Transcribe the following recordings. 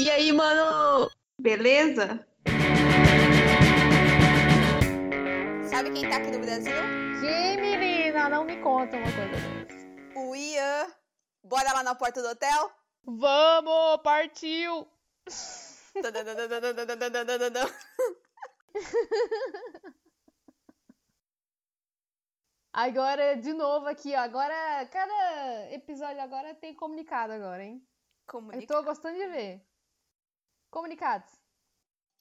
E aí, mano? Beleza? Sabe quem tá aqui no Brasil? Que menina, não me conta uma coisa dessa. O Ian. Bora lá na porta do hotel? Vamos, partiu! Agora, de novo aqui, ó. Agora, cada episódio agora tem comunicado agora, hein? Comunica... Eu tô gostando de ver. Comunicados.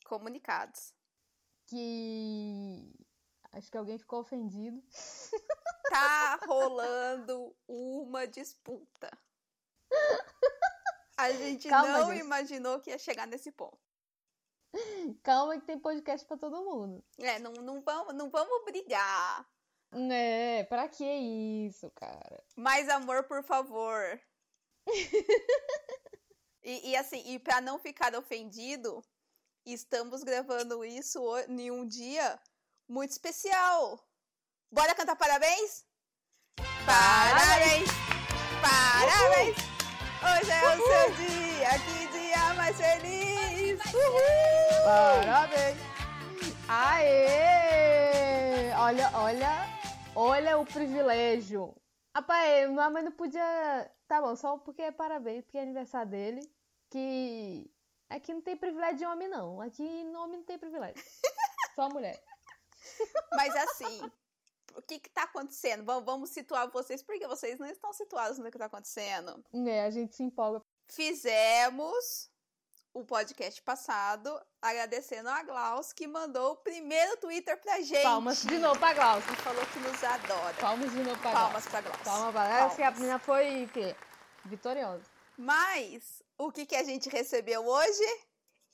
Comunicados. Que. Acho que alguém ficou ofendido. Tá rolando uma disputa. A gente Calma, não gente. imaginou que ia chegar nesse ponto. Calma que tem podcast pra todo mundo. É, não, não, vamos, não vamos brigar. É, pra que isso, cara? Mais amor, por favor. e, e assim, e pra não ficar ofendido, estamos gravando isso em um dia muito especial. Bora cantar parabéns? Parabéns! Parabéns! Hoje é o seu dia, que dia mais feliz! Uhul! Parabéns! Aê! Olha, olha, olha o privilégio. Rapaz, minha mãe não podia. Tá bom, só porque é parabéns, porque é aniversário dele. Que aqui não tem privilégio de homem, não. Aqui homem não tem privilégio. Só mulher. Mas assim, o que que tá acontecendo? Vamos, situar vocês, porque vocês não estão situados no que tá acontecendo. É, a gente se empolga. Fizemos o podcast passado agradecendo a Glaus que mandou o primeiro Twitter pra gente. Palmas de novo pra Glaucia. E falou que nos adora. Palmas de novo pra Palmas Glaucia. pra Glaus. Palmas pra Glaucia. que a menina foi o quê? Vitoriosa. Mas o que que a gente recebeu hoje?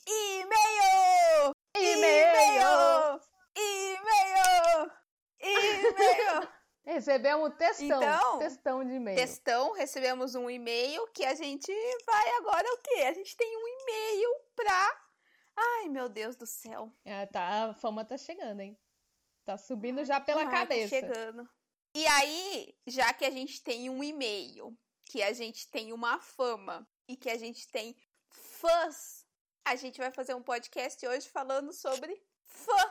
E-mail! E-mail! E-mail! E-mail! Recebemos textão. Então, textão de e-mail. Textão, recebemos um e-mail que a gente vai agora o quê? A gente tem um e-mail pra. Ai, meu Deus do céu. Ah, tá, a fama tá chegando, hein? Tá subindo já pela tá cabeça. chegando. E aí, já que a gente tem um e-mail, que a gente tem uma fama e que a gente tem fãs, a gente vai fazer um podcast hoje falando sobre fã.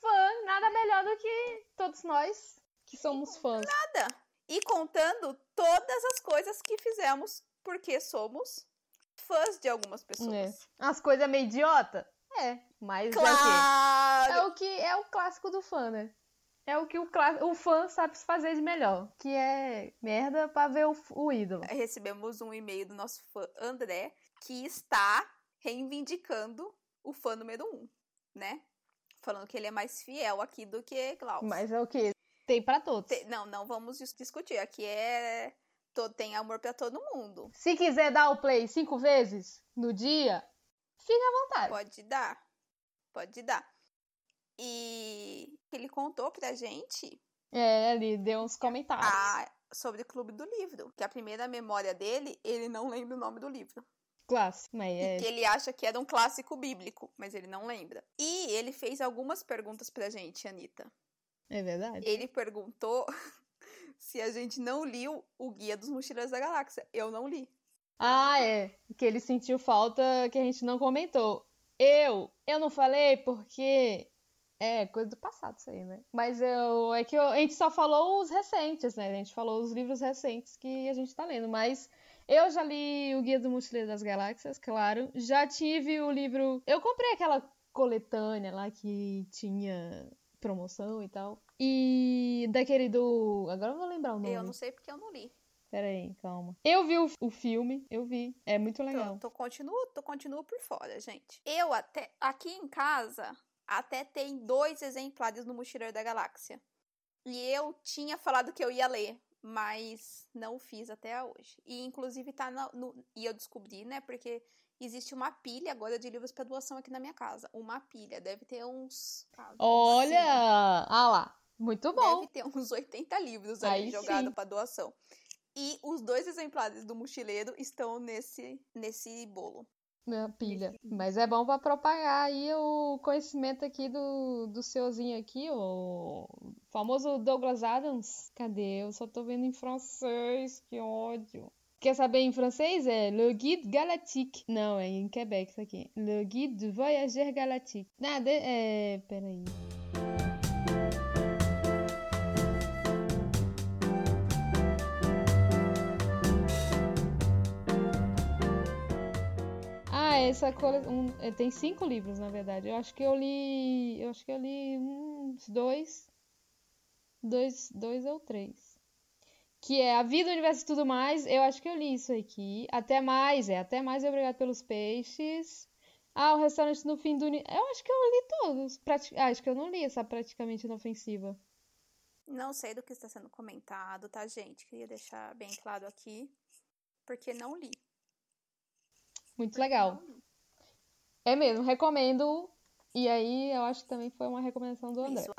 Fã, nada melhor do que todos nós que somos fãs. Nada. E contando todas as coisas que fizemos porque somos fãs de algumas pessoas. É. As coisas meio idiota? É, mas é o Claro! quê? É o que é o clássico do fã, né? É o que o, o fã sabe fazer de melhor, que é merda pra ver o, o ídolo. Recebemos um e-mail do nosso fã André, que está reivindicando o fã número um, né? Falando que ele é mais fiel aqui do que Klaus. Mas é o que tem pra todos. Te- Não, não vamos dis- discutir. Aqui é. Tem amor pra todo mundo. Se quiser dar o play cinco vezes no dia, fica à vontade. Pode dar. Pode dar. E ele contou pra gente É, ele deu uns comentários. a- sobre o Clube do Livro. Que a primeira memória dele, ele não lembra o nome do livro. Clássico, mas é. que ele acha que era um clássico bíblico, mas ele não lembra. E ele fez algumas perguntas pra gente, Anitta. É verdade. Ele perguntou se a gente não liu o Guia dos Mochileiros da Galáxia. Eu não li. Ah, é. Que ele sentiu falta que a gente não comentou. Eu, eu não falei porque é coisa do passado isso aí, né? Mas eu é que eu- a gente só falou os recentes, né? A gente falou os livros recentes que a gente tá lendo, mas eu já li o Guia do Mochileiro das Galáxias, claro. Já tive o livro, eu comprei aquela coletânea lá que tinha promoção e tal. E daquele do, agora eu não vou lembrar o nome. Eu não sei porque eu não li. Pera aí, calma. Eu vi o, o filme, eu vi. É muito legal. Tô, tô, continuo, tô continuo por fora, gente. Eu até. Aqui em casa, até tem dois exemplares no Mochileiro da Galáxia. E eu tinha falado que eu ia ler, mas não fiz até hoje. E inclusive tá na- no. E eu descobri, né? Porque existe uma pilha agora de livros pra doação aqui na minha casa. Uma pilha. Deve ter uns. ah, Olha! sim, Ah lá, muito bom. Deve ter uns 80 livros Aí ali jogados sim. pra doação. E os dois exemplares do mochileiro estão nesse, nesse bolo. Minha pilha. Mas é bom pra propagar aí o conhecimento aqui do, do seuzinho aqui, o famoso Douglas Adams. Cadê? Eu só tô vendo em francês, que ódio. Quer saber em francês? É Le Guide Galactique. Não, é em Quebec isso aqui. Le Guide du Voyageur Galactique. Nada, é... Peraí. Essa coleção... Um, é, tem cinco livros, na verdade. Eu acho que eu li... Eu acho que eu li uns dois. Dois, dois ou três que é A Vida, o Universo e Tudo Mais. Eu acho que eu li isso aqui. Até mais, é. Até mais, obrigado pelos peixes. Ah, o Restaurante no Fim do. Eu acho que eu li todos. Ah, acho que eu não li essa praticamente inofensiva. Não sei do que está sendo comentado, tá, gente? Queria deixar bem claro aqui. Porque não li. Muito legal. É mesmo, recomendo. E aí, eu acho que também foi uma recomendação do André. Isso.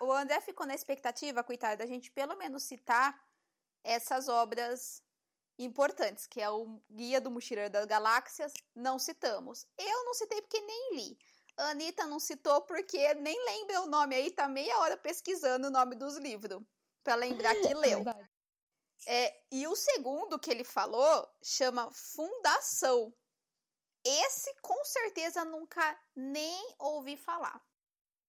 O André ficou na expectativa, coitada, da gente pelo menos citar essas obras importantes, que é o Guia do Mochileiro das Galáxias, não citamos. Eu não citei porque nem li. A Anitta não citou porque nem lembra o nome aí, tá meia hora pesquisando o nome dos livros, para lembrar que leu. É, e o segundo que ele falou chama Fundação. Esse com certeza nunca nem ouvi falar.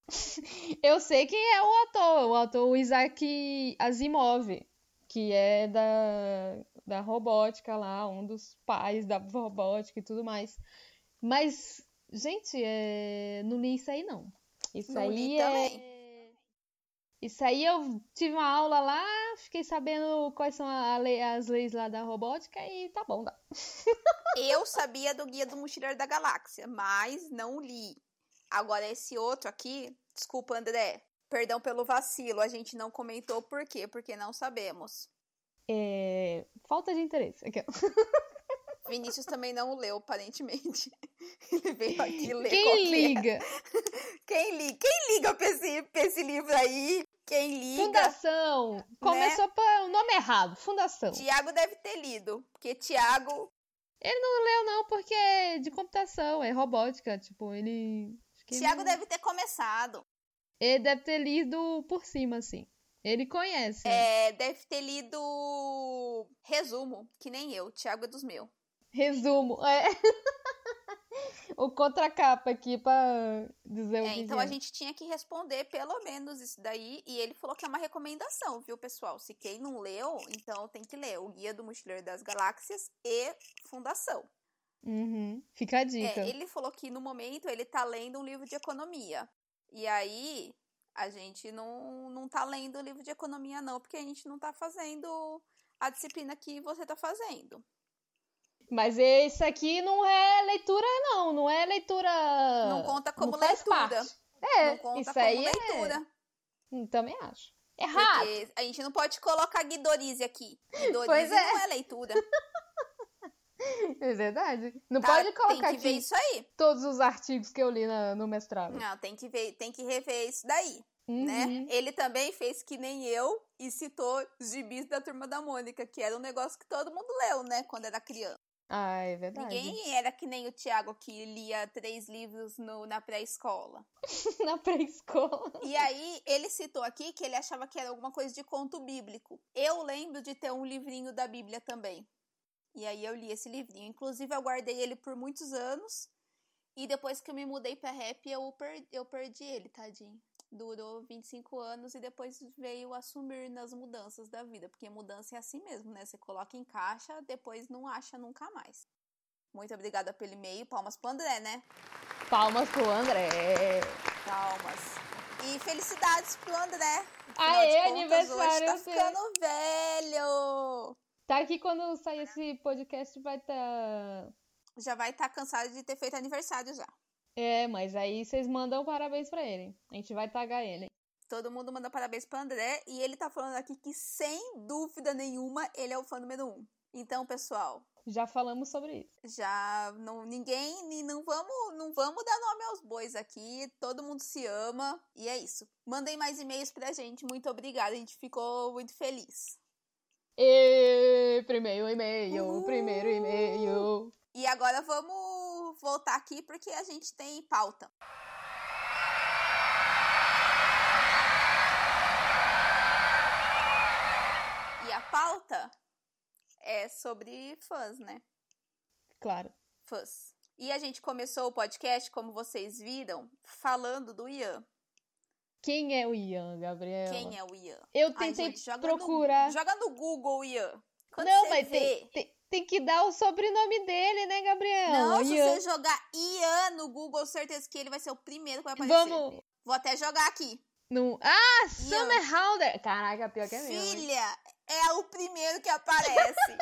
Eu sei quem é o ator, o ator Isaac Asimov que é da, da robótica lá, um dos pais da robótica e tudo mais. Mas, gente, é... não li isso aí não. Isso não aí é. Também. Isso aí eu tive uma aula lá, fiquei sabendo quais são lei, as leis lá da robótica e tá bom, dá. eu sabia do Guia do Mochileiro da Galáxia, mas não li. Agora, esse outro aqui, desculpa, André, Perdão pelo vacilo, a gente não comentou por quê, porque não sabemos. É... Falta de interesse. Aqui, Vinícius também não leu, aparentemente. Ele veio aqui ler. Quem qualquer... liga? Quem liga? Quem liga pra esse, pra esse livro aí? Quem liga? Fundação. Né? Começou para o nome errado. Fundação. Tiago deve ter lido, porque Tiago. Ele não leu, não, porque é de computação, é robótica. Tipo, ele. Tiago ele... deve ter começado. Ele deve ter lido por cima, assim. Ele conhece. É, deve ter lido resumo, que nem eu. Tiago é dos meus. Resumo, é. o contracapa aqui pra dizer é, o que Então é. a gente tinha que responder pelo menos isso daí. E ele falou que é uma recomendação, viu, pessoal? Se quem não leu, então tem que ler o Guia do Mochileiro das Galáxias e Fundação. Uhum. Fica a dica. É, ele falou que no momento ele tá lendo um livro de economia. E aí, a gente não, não tá lendo o livro de economia, não, porque a gente não tá fazendo a disciplina que você tá fazendo. Mas esse aqui não é leitura, não. Não é leitura. Não conta como não leitura. É, não conta isso como aí é leitura. É... Também acho. Errado. Porque a gente não pode colocar Guidorize aqui. Guidorize pois é. não é leitura. É verdade. Não tá, pode colocar tem que ver isso aí. todos os artigos que eu li na, no mestrado. Não, tem que ver, tem que rever isso daí. Né? Uhum. Né? Ele também fez que nem eu e citou os gibis da Turma da Mônica, que era um negócio que todo mundo leu, né, quando era criança. Ah, é verdade. Ninguém era que nem o Tiago que lia três livros no, na pré-escola. na pré-escola. E aí, ele citou aqui que ele achava que era alguma coisa de conto bíblico. Eu lembro de ter um livrinho da Bíblia também. E aí eu li esse livrinho. Inclusive, eu guardei ele por muitos anos. E depois que eu me mudei pra rap, eu, per eu perdi ele, tadinho. Durou 25 anos e depois veio assumir nas mudanças da vida. Porque mudança é assim mesmo, né? Você coloca em caixa, depois não acha nunca mais. Muito obrigada pelo e-mail. Palmas pro André, né? Palmas pro André. Palmas. E felicidades pro André. Aê, contas, aniversário. Hoje tá ficando velho. Tá aqui quando sair esse podcast vai estar. Tá... Já vai estar tá cansado de ter feito aniversário já. É, mas aí vocês mandam parabéns para ele. A gente vai tagar ele. Todo mundo manda parabéns pro André e ele tá falando aqui que, sem dúvida nenhuma, ele é o fã número um. Então, pessoal. Já falamos sobre isso. Já não ninguém não vamos não vamos dar nome aos bois aqui. Todo mundo se ama e é isso. Mandem mais e-mails pra gente. Muito obrigada. A gente ficou muito feliz. E primeiro e-mail, primeiro e-mail. E agora vamos voltar aqui porque a gente tem pauta. E a pauta é sobre fãs, né? Claro. Fãs. E a gente começou o podcast, como vocês viram, falando do Ian. Quem é o Ian, Gabriel? Quem é o Ian? Eu Ai, tentei gente, joga procurar. No, joga no Google Ian. Quando não, mas vê... tem, tem, tem que dar o sobrenome dele, né, Gabriel? Não, se Ian. você jogar Ian no Google, certeza que ele vai ser o primeiro que vai aparecer. Vamos. Vou até jogar aqui. No... Ah, Summer Halder. Caraca, pior que é mesmo. Filha, é o primeiro que aparece.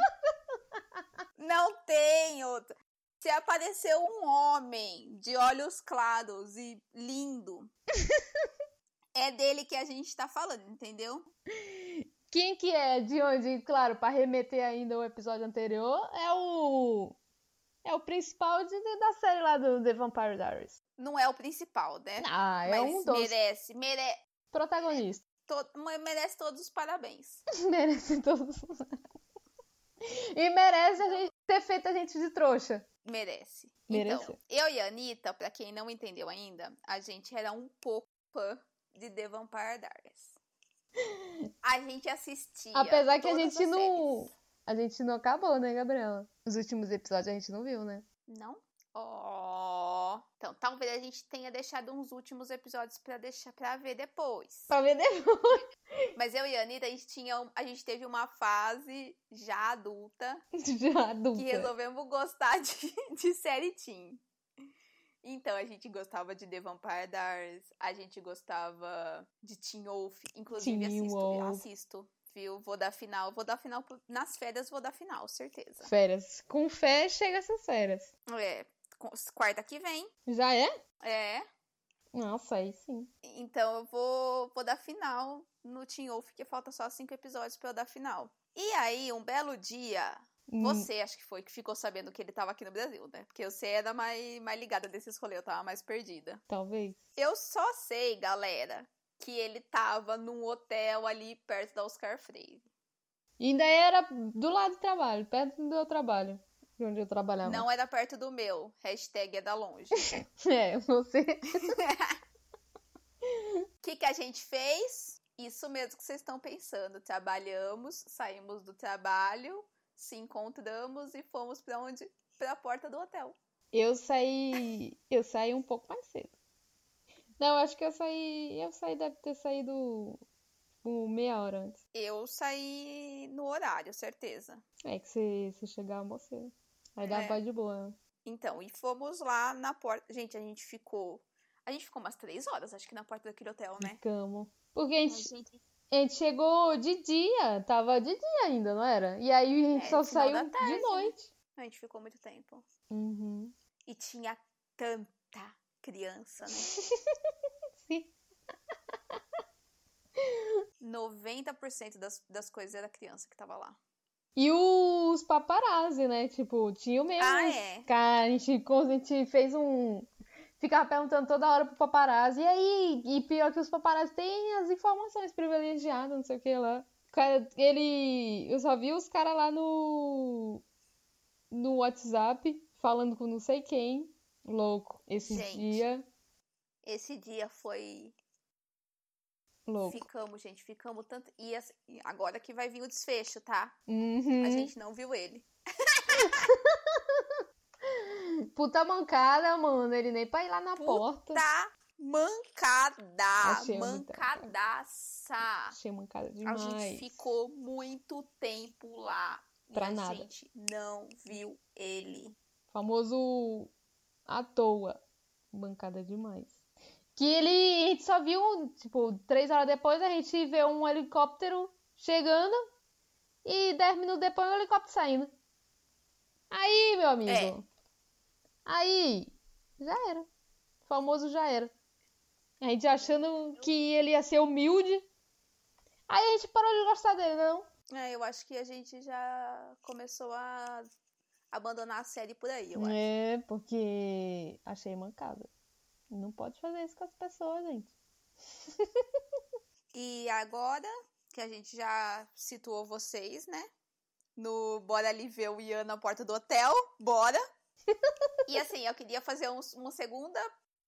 Não tem outro. Se apareceu um homem de olhos claros e lindo, é dele que a gente tá falando, entendeu? Quem que é? De onde? Claro, pra remeter ainda ao episódio anterior, é o. É o principal de- da série lá do The Vampire Diaries. Não é o principal, né? Ah, é Mas um dos merece, mere, protagonistas. to- merece todos os parabéns. merece todos. e merece a gente ter feito a gente de trouxa. Merece. Mereceu. Então, eu e a Anitta, pra quem não entendeu ainda, a gente era um pouco fã de The Vampire Diaries. A gente assistia. Apesar que a gente não. séries. A gente não acabou, né, Gabriela? Os últimos episódios a gente não viu, né? Não? Ó. Então, talvez a gente tenha deixado uns últimos episódios pra deixar para ver depois. Pra ver depois. Mas eu e a Anitta, a gente tinha, a gente teve uma fase já adulta Já adulta. que resolvemos gostar de, de série teen. Então, a gente gostava de The Vampire Diaries, a gente gostava de Teen Wolf, inclusive Teen assisto, Wolf. assisto, viu? Vou dar final, vou dar final, nas férias vou dar final, certeza. Férias. Com fé chega essas férias. É, quarta que vem, Já é? é, Nossa, aí sim. então eu vou, vou dar final no Teen Wolf, que falta só cinco episódios pra eu dar final. E aí, um belo dia, Você, acho que foi, que ficou sabendo que ele tava aqui no Brasil, né? Porque você era mais, mais ligada desses rolês, eu tava mais perdida. Talvez. Eu só sei, galera, que ele tava num hotel ali perto da Oscar Freire. E ainda era do lado do trabalho, perto do meu trabalho. De onde eu trabalhava. Não era perto do meu. Hashtag é da longe. É, você. O que, que a gente fez? Isso mesmo que vocês estão pensando. Trabalhamos, saímos do trabalho, se encontramos e fomos pra onde? Pra porta do hotel. Eu saí. Eu saí um pouco mais cedo. Não, acho que eu saí. Eu saí, deve ter saído tipo, meia hora antes. Eu saí no horário, certeza. É que você, você chegava você. Aí dá É. paz de boa. Então, e fomos lá na porta. Gente, a gente ficou. A gente ficou umas três horas, acho que na porta daquele hotel, né? Ficamos. Porque a gente, gente, a gente chegou de dia. Tava de dia ainda, não era? E aí a gente É, só saiu tarde, de né? noite. a gente ficou muito tempo. Uhum. E tinha tanta criança, né? Sim. 90% das, das coisas era criança que tava lá. E os paparazzi, né? Tipo, tinha o mesmo. Ah, é? Cara, a gente, a gente fez um. Ficava perguntando toda hora pro paparazzi. E aí? E pior que os paparazzi têm as informações privilegiadas, não sei o que lá. Cara, ele. Eu só vi os caras lá no. No WhatsApp, falando com não sei quem. Louco. Esse Gente. dia. Esse dia foi. Louco. Ficamos, gente, ficamos tanto. E assim, agora que vai vir o desfecho, tá? Uhum. A gente não viu ele. Puta mancada, mano. Ele nem pra ir lá na Puta porta. mancada! Achei muita Mancadaça! Achei mancada A demais. gente ficou muito tempo lá. Pra e a nada. gente não viu ele. Famoso à toa. Bancada demais. Que ele, a gente só viu, tipo, três horas depois a gente vê um helicóptero chegando e dez minutos depois um helicóptero saindo. Aí, meu amigo. É. Aí, já era. O famoso já era. A gente achando que ele ia ser humilde. Aí a gente parou de gostar dele, não? É, eu acho que a gente já começou a abandonar a série por aí, eu acho. É, porque achei mancada. Não pode fazer isso com as pessoas, gente. E agora que a gente já situou vocês, né? No Bora ali ver o Ian na porta do hotel. Bora! E assim, eu queria fazer um- uma segunda.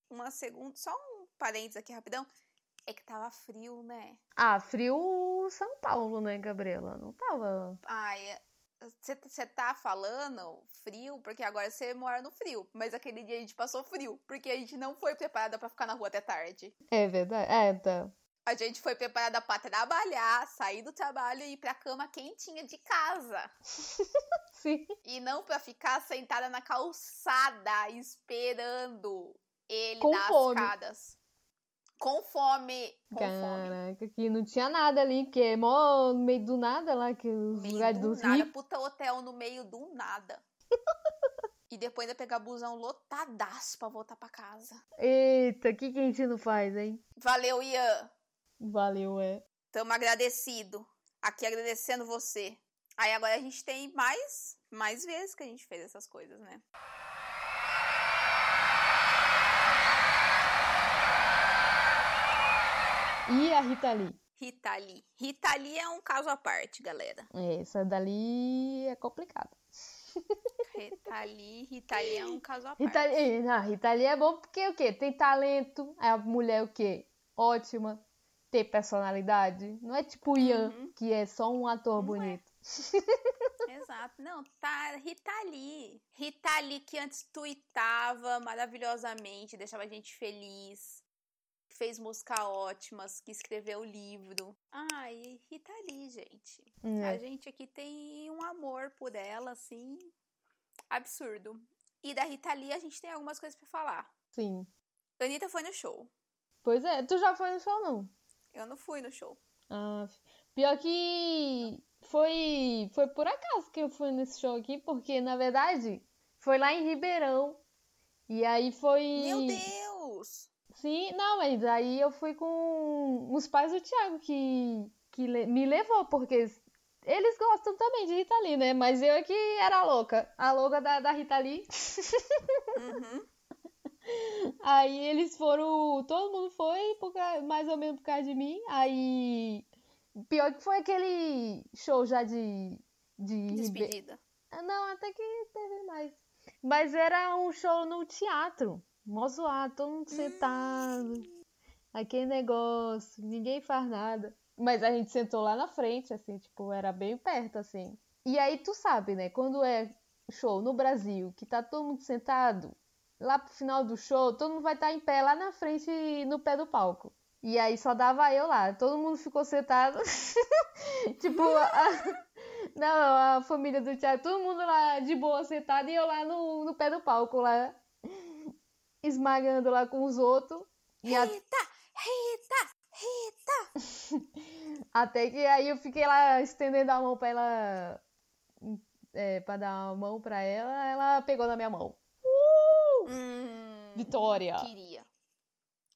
Uma segunda. Só um parênteses aqui rapidão. É que tava frio, né? Ah, frio São Paulo, né, Gabriela? Não tava. Ai, Você tá falando frio porque agora você mora no frio. Mas aquele dia a gente passou frio. Porque a gente não foi preparada para ficar na rua até tarde. É verdade. É, tá. A gente foi preparada para trabalhar, sair do trabalho e ir pra cama quentinha de casa. Sim. E não para ficar sentada na calçada esperando ele Com dar fome. as escadas. Com fome. Com fome. Caraca, que não tinha nada ali, porque é mó no meio do nada lá, que os meio lugares do dos nada, puta hotel no meio do nada. e depois ainda pegar busão lotadaço pra voltar pra casa. Eita, o que, que a gente não faz, hein? Valeu, Ian. Valeu, é. Tamo agradecido. Aqui agradecendo você. Aí agora a gente tem mais, mais vezes que a gente fez essas coisas, né? E a Rita Lee? Rita Lee. Rita Lee é um caso à parte, galera. Essa dali é complicada. Rita Lee, Rita Lee é um caso à parte. Rita não, Rita Lee é bom porque o quê? Tem talento, é a mulher o quê? Ótima, tem personalidade. Não é tipo o Ian, Uhum. que é só um ator Não é. bonito. Exato. Não, tá. Rita Lee. Rita Lee que antes tuitava maravilhosamente, deixava a gente feliz. Fez música ótimas, que escreveu livro. Ai, Rita Lee, gente. A É. gente aqui tem um amor por ela, assim, absurdo. E da Rita Lee a gente tem algumas coisas pra falar. Sim. Anitta foi no show. Pois é, tu já foi no show, não? Eu não fui no show. Ah, pior que foi, foi por acaso que eu fui nesse show aqui, porque na verdade foi lá em Ribeirão. E aí foi. Meu Deus! Sim, não, mas aí eu fui com os pais do Thiago que, que me levou, porque eles gostam também de Rita Lee, né? Mas eu é que era louca, a louca da, da Rita Lee. Uhum. Aí eles foram, todo mundo foi, por mais ou menos por causa de mim. Aí, pior que foi aquele show já de, de Despedida. Não, até que teve mais. Mas era um show no teatro. Mó zoado, todo mundo sentado. Aquele negócio, ninguém faz nada. Mas a gente sentou lá na frente, assim, tipo, era bem perto, assim. E aí tu sabe, né? Quando é show no Brasil, que tá todo mundo sentado, lá pro final do show, todo mundo vai estar em pé lá na frente, no pé do palco. E aí só dava eu lá, todo mundo ficou sentado. tipo, a... Não, a família do Thiago, todo mundo lá de boa sentado e eu lá no, no pé do palco, lá esmagando lá com os outros. E a- Rita! Rita! Rita! até que aí eu fiquei lá estendendo a mão pra ela, é, pra dar a mão pra ela, ela pegou na minha mão. Hum, Vitória! Queria.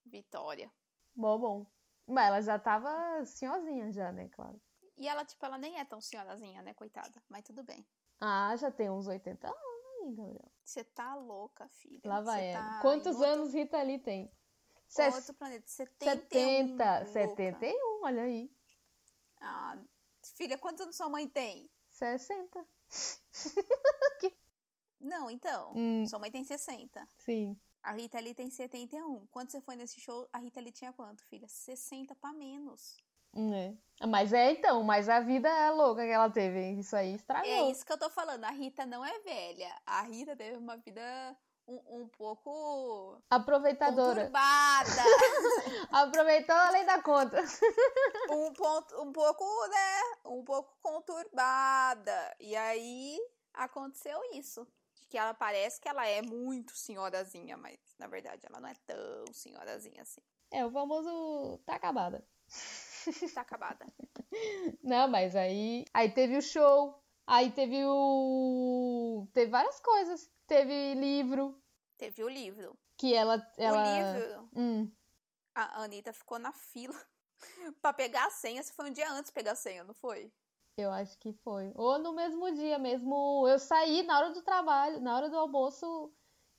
Vitória. Bom, bom. Mas ela já tava senhorzinha já, né, claro. E ela, tipo, ela nem é tão senhorazinha, né, coitada? Mas tudo bem. Ah, já tem uns 80 anos aí, Gabriel. Você tá louca, filha. Lá vai ela. tá Quantos outro- anos Rita Lee tem? Ses- Outro planeta. 71. 70, louca. 71, olha aí. Ah, filha, quantos anos sua mãe tem? 60. Não, então. Hum, Sua mãe tem 60. sim. A Rita Lee tem 71. Quando você foi nesse show, a Rita Lee tinha quanto, filha? 60 pra menos. Hum, É. Mas é então, mas a vida é louca que ela teve. Isso aí estragou. É isso que eu tô falando. A Rita não é velha. A Rita teve uma vida um, um pouco Aproveitadora. conturbada. Aproveitou além da conta. um, ponto, um pouco, né? Um pouco conturbada. E aí aconteceu isso. Que ela parece que ela é muito senhorazinha, mas na verdade ela não é tão senhorazinha assim. É, o famoso tá acabada. Tá acabada. Não, mas aí. Aí teve o show. Aí teve o. Teve várias coisas. Teve livro. Teve o livro. Que ela. ela... O livro, Hum, a Anitta ficou na fila pra pegar a senha. Se foi um dia antes pegar a senha, não foi? Eu acho que foi. Ou no mesmo dia mesmo. Eu saí na hora do trabalho, na hora do almoço,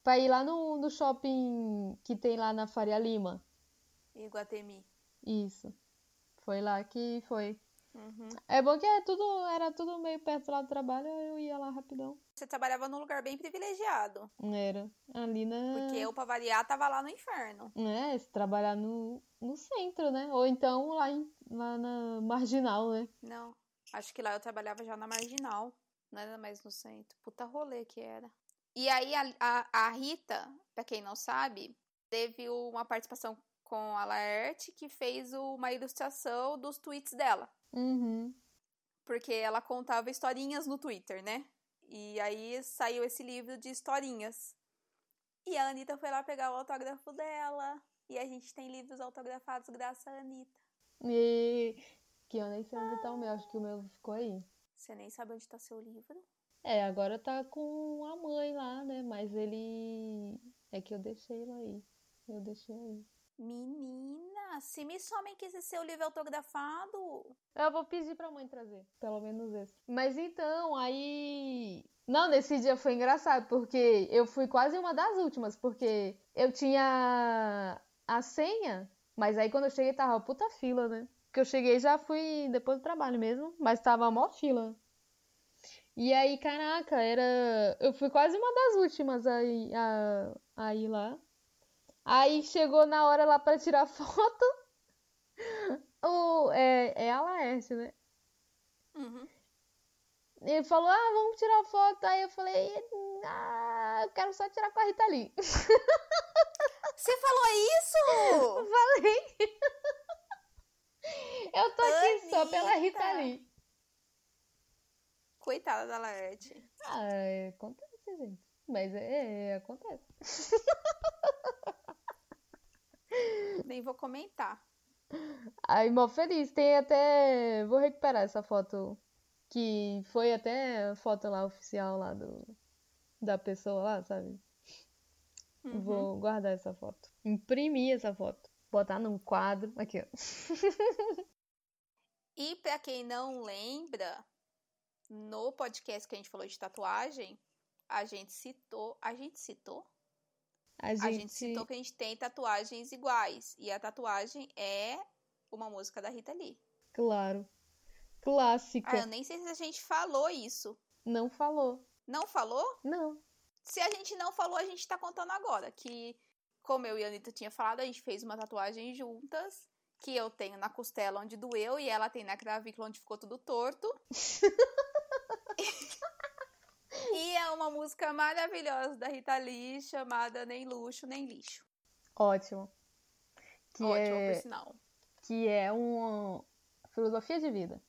pra ir lá no, no shopping que tem lá na Faria Lima. Iguatemi. Isso. Foi lá que foi. Uhum. É bom que é tudo, era tudo meio perto lá do trabalho, eu ia lá rapidão. Você trabalhava num lugar bem privilegiado. Era. Ali na. Porque eu, pra variar, tava lá no inferno. É, se trabalhar no, no centro, né? Ou então lá, em, lá na marginal, né? Não. Acho que lá eu trabalhava já na marginal. Não era mais no centro. Puta rolê que era. E aí a, a, a Rita, pra quem não sabe, teve uma participação com a Laerte, que fez uma ilustração dos tweets dela. Uhum. Porque ela contava historinhas no Twitter, né? E aí saiu esse livro de historinhas. E a Anitta foi lá pegar o autógrafo dela. E a gente tem livros autografados graças à Anitta. E que eu nem sei onde tá o meu, acho que o meu ficou aí. Você nem sabe onde tá seu livro? É, agora tá com a mãe lá, né? Mas ele. É que eu deixei lá aí. Eu deixei aí. Menina, se me somem que esse seu livro autografado. Eu vou pedir pra mãe trazer, pelo menos esse. Mas então, aí. Não, nesse dia foi engraçado, porque eu fui quase uma das últimas, porque eu tinha a senha, mas aí quando eu cheguei tava puta fila, né? Porque eu cheguei já fui depois do trabalho mesmo, mas tava a maior fila. E aí, caraca, era. Eu fui quase uma das últimas aí, a, a ir lá. Aí chegou na hora lá pra tirar foto. o, é, é a Laerte, né? Uhum. Ele falou, ah, vamos tirar foto. Aí eu falei, ah, eu quero só tirar com a Rita Lee. Você falou isso? Falei. Eu tô aqui Anitta. só pela Rita Lee. Coitada da Laerte. Ah, é, acontece, gente. Mas é, é, acontece. Nem vou comentar. Aí, mó feliz. Tem até. Vou recuperar essa foto. Que foi até a foto lá oficial lá do. Da pessoa lá, sabe? Uhum. Vou guardar essa foto. Imprimir essa foto. Botar num quadro. Aqui, ó. E pra quem não lembra, no podcast que a gente falou de tatuagem, a gente citou. A gente citou? A gente, A gente citou que a gente tem tatuagens iguais. E a tatuagem é uma música da Rita Lee. Claro. Clássica. Ah, eu nem sei se a gente falou isso. Não falou. Não falou? Não. Se a gente não falou, a gente tá contando agora. Que, como eu e a Anitta tinha falado, a gente fez uma tatuagem juntas. Que eu tenho na costela onde doeu e ela tem na clavícula onde ficou tudo torto. e é uma música maravilhosa da Rita Lee chamada Nem Luxo, Nem Lixo. Ótimo. Que Ótimo, é, por sinal. que é uma filosofia de vida.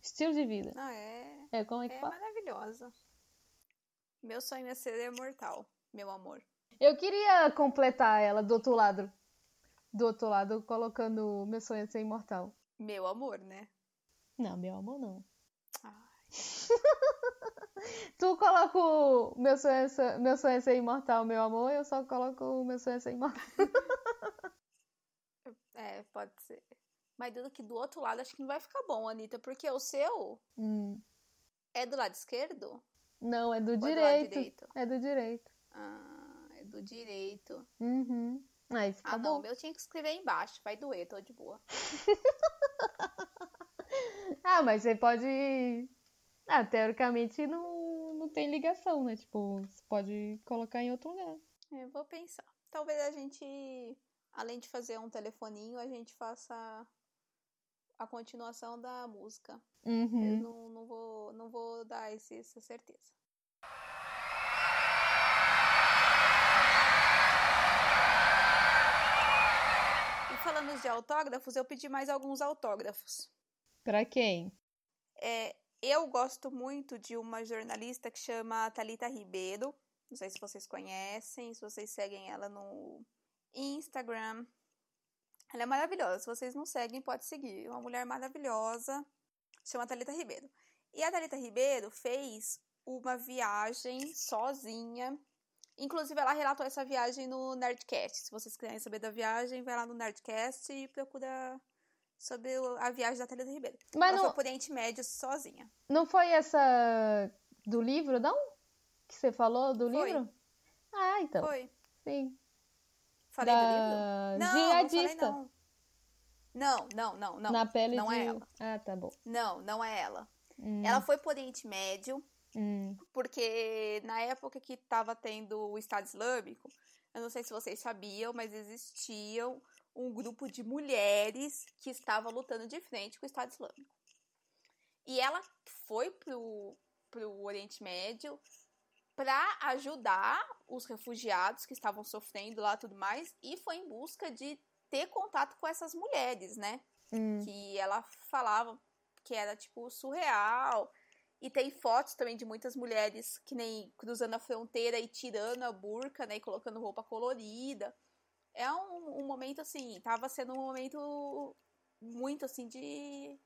Estilo de vida. Ah, é. É, como é que É fala? maravilhosa. Meu sonho é ser imortal, meu amor. Eu queria completar ela do outro lado. Do outro lado, colocando meu sonho é ser imortal. Meu amor, né? Não, meu amor, não. Tu coloca o meu sonho, é ser, meu sonho é ser imortal, meu amor, eu só coloco o meu sonho é ser imortal. É, pode ser. Mas do que do outro lado, acho que não vai ficar bom, Anitta, porque o seu Hum, é do lado esquerdo? Não, é do é do lado direito. direito? É do direito. Ah, do direito. Uhum. Ah, não, meu tinha que escrever embaixo. Vai doer, tô de boa. Ah, mas você pode. Ah, teoricamente não, não tem ligação, né? Tipo, você pode colocar em outro lugar. Eu vou pensar. Talvez a gente, além de fazer um telefoninho, a gente faça a continuação da música. Eu Uhum. não, não, vou, não vou dar esse, essa certeza. Falando de autógrafos, eu pedi mais alguns autógrafos. Pra quem? É, eu gosto muito de uma jornalista que chama Talita Ribeiro. Não sei se vocês conhecem, se vocês seguem ela no Instagram. Ela é maravilhosa. Se vocês não seguem, pode seguir. É uma mulher maravilhosa. Chama Talita Ribeiro. E a Talita Ribeiro fez uma viagem sozinha. Inclusive, ela relatou essa viagem no Nerdcast. Se vocês quiserem saber da viagem, vai lá no Nerdcast e procura sobre a viagem da Talita Ribeiro. Mas ela não, foi por Oriente Médio sozinha. não foi essa do livro, não? Que você falou do Foi. livro? Ah, então. Foi. Sim. Falei do livro? da Não, não falei jihadista. não. Não, não, não, não. Na pele não de. é ela. Ah, tá bom. Não, não é ela. Hum, Ela foi pro Oriente Médio, hum. porque na época que tava tendo o Estado Islâmico, eu não sei se vocês sabiam, mas existiam um grupo de mulheres que estava lutando de frente com o Estado Islâmico. E ela foi pro pro Oriente Médio para ajudar os refugiados que estavam sofrendo lá tudo mais e foi em busca de ter contato com essas mulheres, né? Hum. Que ela falava que era tipo surreal. E tem fotos também de muitas mulheres que nem cruzando a fronteira e tirando a burca, né? E colocando roupa colorida. É um, um momento assim, tava sendo um momento muito assim de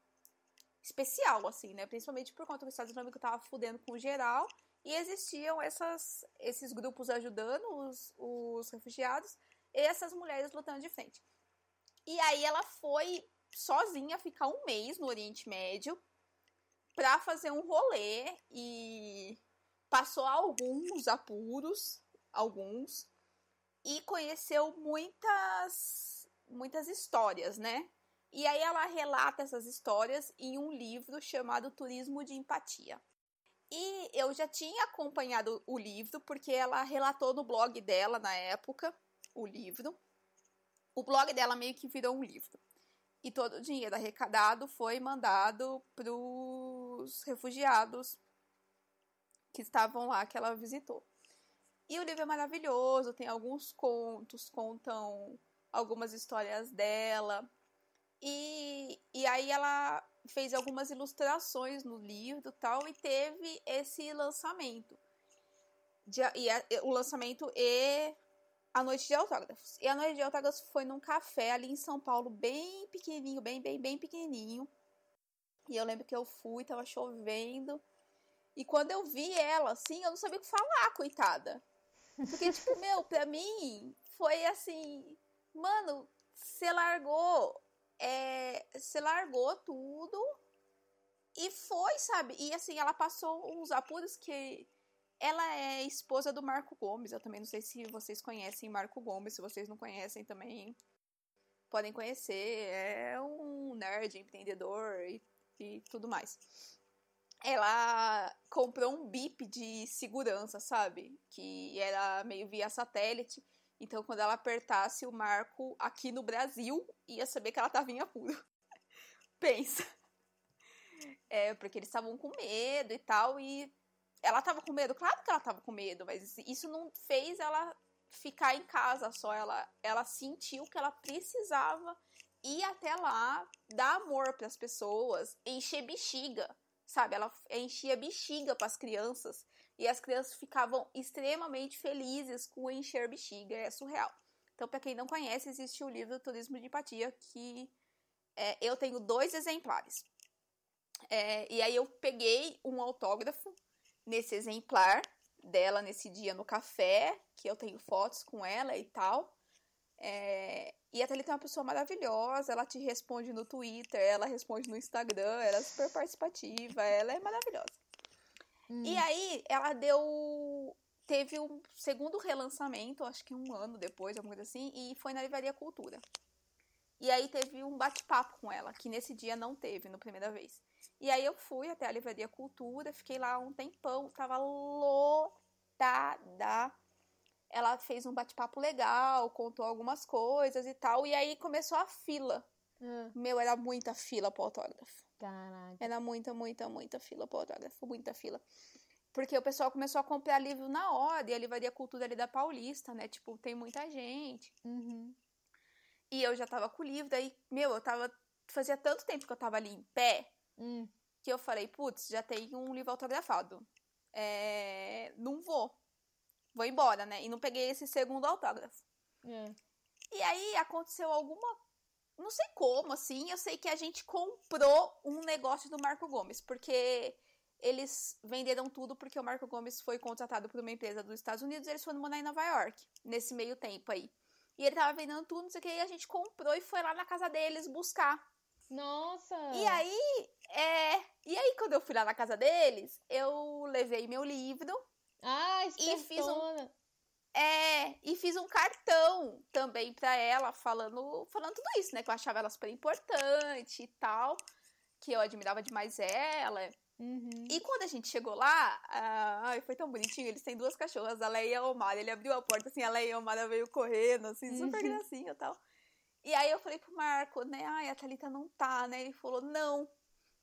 especial, assim, né? Principalmente por conta do Estado Islâmico tava fudendo com geral e existiam essas, esses grupos ajudando os, os refugiados e essas mulheres lutando de frente. E aí ela foi sozinha ficar um mês no Oriente Médio para fazer um rolê e passou alguns apuros, alguns, e conheceu muitas muitas histórias, né? E aí ela relata essas histórias em um livro chamado Turismo de Empatia. E eu já tinha acompanhado o livro porque ela relatou no blog dela na época o livro. O blog dela meio que virou um livro. E todo o dinheiro arrecadado foi mandado para os refugiados que estavam lá que ela visitou. E o livro é maravilhoso, tem alguns contos, contam algumas histórias dela. E, e aí ela fez algumas ilustrações no livro tal, e teve esse lançamento. De, e a, o lançamento e a noite de autógrafos. E a noite de autógrafos foi num café ali em São Paulo, bem pequenininho, bem, bem, bem pequenininho. E eu lembro que eu fui, tava chovendo. E quando eu vi ela, assim, eu não sabia o que falar, coitada. Porque, tipo, meu, pra mim, foi assim... Mano, você largou é, se largou tudo e foi, sabe? E assim, ela passou uns apuros que ela é esposa do Marco Gomes. Eu também não sei se vocês conhecem Marco Gomes. Se vocês não conhecem, também podem conhecer. É um nerd, empreendedor e, e tudo mais. Ela comprou um bip de segurança, sabe? Que era meio via satélite. Então, quando ela apertasse o marco aqui no Brasil, ia saber que ela estava em apuro. Pensa. É, porque eles estavam com medo e tal, e ela estava com medo, claro que ela estava com medo, mas isso não fez ela ficar em casa só. Ela, ela sentiu que ela precisava ir até lá, dar amor para as pessoas, encher bexiga, sabe? Ela enchia bexiga para as crianças e as crianças ficavam extremamente felizes com encher bexiga, é surreal. Então, para quem não conhece, existe o livro Turismo de Empatia, que é, eu tenho dois exemplares. É, e aí eu peguei um autógrafo nesse exemplar dela nesse dia no café, que eu tenho fotos com ela e tal. É, e a Thalita é uma pessoa maravilhosa, ela te responde no Twitter, ela responde no Instagram, ela é super participativa, ela é maravilhosa. Hum. E aí ela deu. Teve um segundo relançamento, acho que um ano depois, alguma coisa assim, e foi na Livraria Cultura. E aí teve um bate-papo com ela, que nesse dia não teve, na primeira vez. E aí eu fui até a Livraria Cultura, fiquei lá um tempão, tava lotada. Ela fez um bate-papo legal, contou algumas coisas e tal, e aí começou a fila. Hum. Meu, era muita fila pro autógrafo. Caraca. Era muita, muita, muita fila pro autógrafo, muita fila. Porque o pessoal começou a comprar livro na hora, e a Livraria Cultura ali da Paulista, né? Tipo, tem muita gente. Uhum. E eu já tava com o livro, daí, meu, eu tava. Fazia tanto tempo que eu tava ali em pé, hum. que eu falei, putz, já tem um livro autografado. É... Não vou. Vou embora, né? E não peguei esse segundo autógrafo. É. E aí aconteceu alguma não sei como, assim, eu sei que a gente comprou um negócio do Marco Gomes, porque eles venderam tudo porque o Marco Gomes foi contratado por uma empresa dos Estados Unidos e eles foram morar em Nova York, nesse meio tempo aí. E ele tava vendendo tudo, não sei o que, e a gente comprou e foi lá na casa deles buscar. Nossa! E aí, é. E aí, quando eu fui lá na casa deles, eu levei meu livro. Ah, espertona. e fiz um. É, e fiz um cartão também pra ela, falando, falando tudo isso, né? Que eu achava ela super importante e tal. Que eu admirava demais ela. Uhum. E quando a gente chegou lá, ai, foi tão bonitinho. Eles têm duas cachorras, a Leia e a Omara. Ele abriu a porta assim, a Leia e a Omara veio correndo, assim, super uhum. gracinha e tal. E aí eu falei pro Marco, né? Ai, a Thalita não tá, né? Ele falou, não.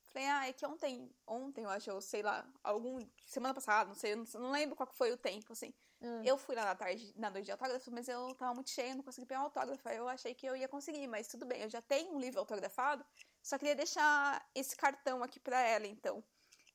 falei, ah, é que ontem, ontem, eu acho, eu sei lá, algum, semana passada, não sei, eu não, não lembro qual foi o tempo, assim. Hum. Eu fui lá na tarde, na noite de autógrafo, mas eu tava muito cheia, não consegui pegar um autógrafo. Aí eu achei que eu ia conseguir, mas tudo bem, eu já tenho um livro autografado, só queria deixar esse cartão aqui pra ela, então.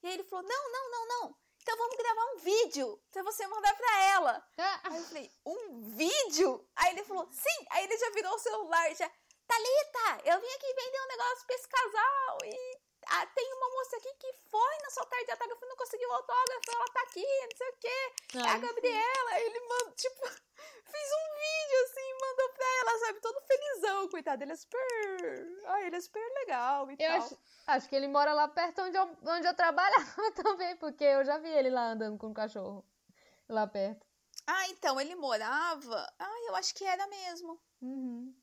E aí ele falou, não, não, não, não, então vamos gravar um vídeo pra você mandar pra ela. Ah, Aí eu falei, um vídeo? Aí ele falou, sim. Aí ele já virou o celular, já, Thalita, eu vim aqui vender um negócio pra esse casal e ah, tem uma moça aqui que foi na sua tarde de autógrafo e não conseguiu o autógrafo, ela tá aqui, não sei o quê. É a ai, Gabriela. Aí ele mandou, tipo, fez um vídeo assim, mandou pra ela, sabe, todo felizão, coitado. Ele é super. Ai, ele é super legal e eu tal. acho, acho que ele mora lá perto onde eu, onde eu trabalhava também, porque eu já vi ele lá andando com o cachorro. Lá perto. Ah, então, ele morava. Ah, eu acho que era mesmo. Uhum.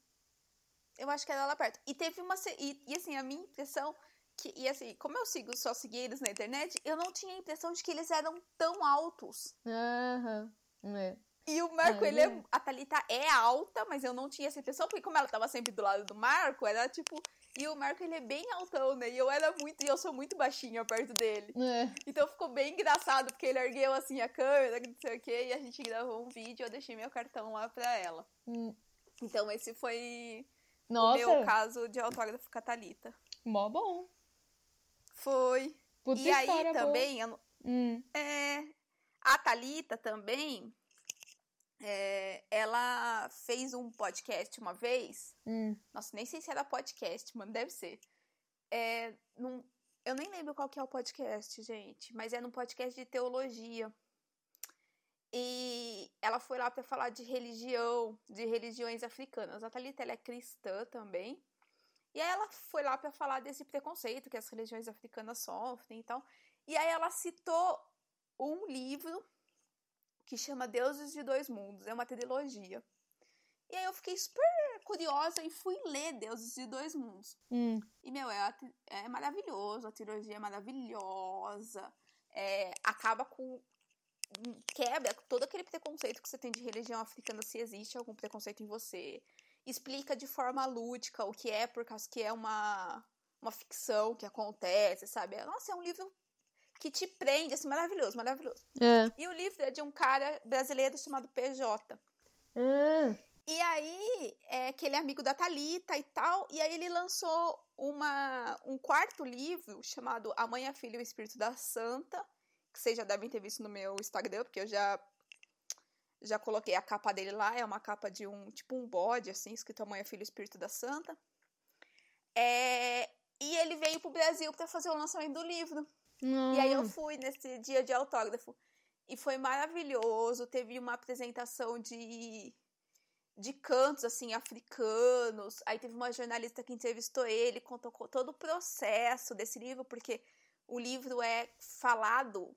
Eu acho que era lá perto. E teve uma. E, e assim, a minha impressão. Que, e assim, como eu sigo só segui eles na internet, eu não tinha a impressão de que eles eram tão altos. Aham. É. E o Marco, Ah, ele é. é. A Thalita é alta, mas eu não tinha essa impressão, porque como ela tava sempre do lado do Marco, era tipo. E o Marco, ele é bem altão, né? E eu era muito. E eu sou muito baixinha perto dele. É. Então ficou bem engraçado, porque ele ergueu assim a câmera, não sei o quê, e a gente gravou um vídeo, eu deixei meu cartão lá pra ela. Hum. Então esse foi Nossa, o meu caso de autógrafo com a Thalita. mó bom. Foi. Puta e aí também, eu Hum. é, a Thalita também, é, ela fez um podcast uma vez. Hum. Nossa, nem sei se era podcast, mano, deve ser. É, num- eu nem lembro qual que é o podcast, gente, mas é num podcast de teologia. E ela foi lá para falar de religião, de religiões africanas. A Thalita, ela é cristã também. E aí ela foi lá para falar desse preconceito que as religiões africanas sofrem e tal. E aí ela citou um livro que chama Deuses de Dois Mundos, é uma trilogia. E aí eu fiquei super curiosa e fui ler Deuses de Dois Mundos. Hum. E, meu, é, é maravilhoso, a trilogia é maravilhosa. É, acaba com. quebra todo aquele preconceito que você tem de religião africana, se existe algum preconceito em você. Explica de forma lúdica o que é, por causa que é uma, uma ficção que acontece, sabe? Nossa, é um livro que te prende, assim, maravilhoso, maravilhoso. É. E o livro é de um cara brasileiro chamado PJ. Ah. E aí, é que ele é amigo da Talita e tal, e aí ele lançou uma, um quarto livro chamado A Mãe, a Filha e o Espírito da Santa, que vocês já devem ter visto no meu Instagram, porque eu já já coloquei a capa dele lá, é uma capa de um, tipo um bode, assim, escrito Mãe, a Filha e Espírito da Santa. É, e ele veio pro Brasil para fazer o lançamento do livro. E aí eu Hum. fui nesse dia de autógrafo. E foi maravilhoso. Teve uma apresentação de, de cantos, assim, africanos. Aí teve uma jornalista que entrevistou ele, contou co- todo o processo desse livro, porque o livro é falado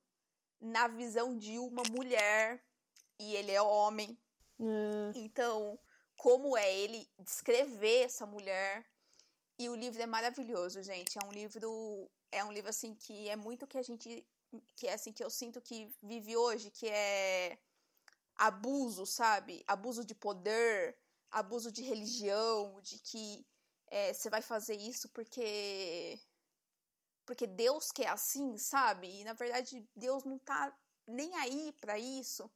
na visão de uma mulher. E ele é homem. Ah. Então, como é ele descrever essa mulher. E o livro é maravilhoso, gente. É um livro, é um livro assim que é muito que a gente que é assim que eu sinto que vive hoje, que é abuso, sabe? Abuso de poder, abuso de religião, de que é, você vai fazer isso porque porque Deus quer assim, sabe? E na verdade Deus não tá nem aí pra isso.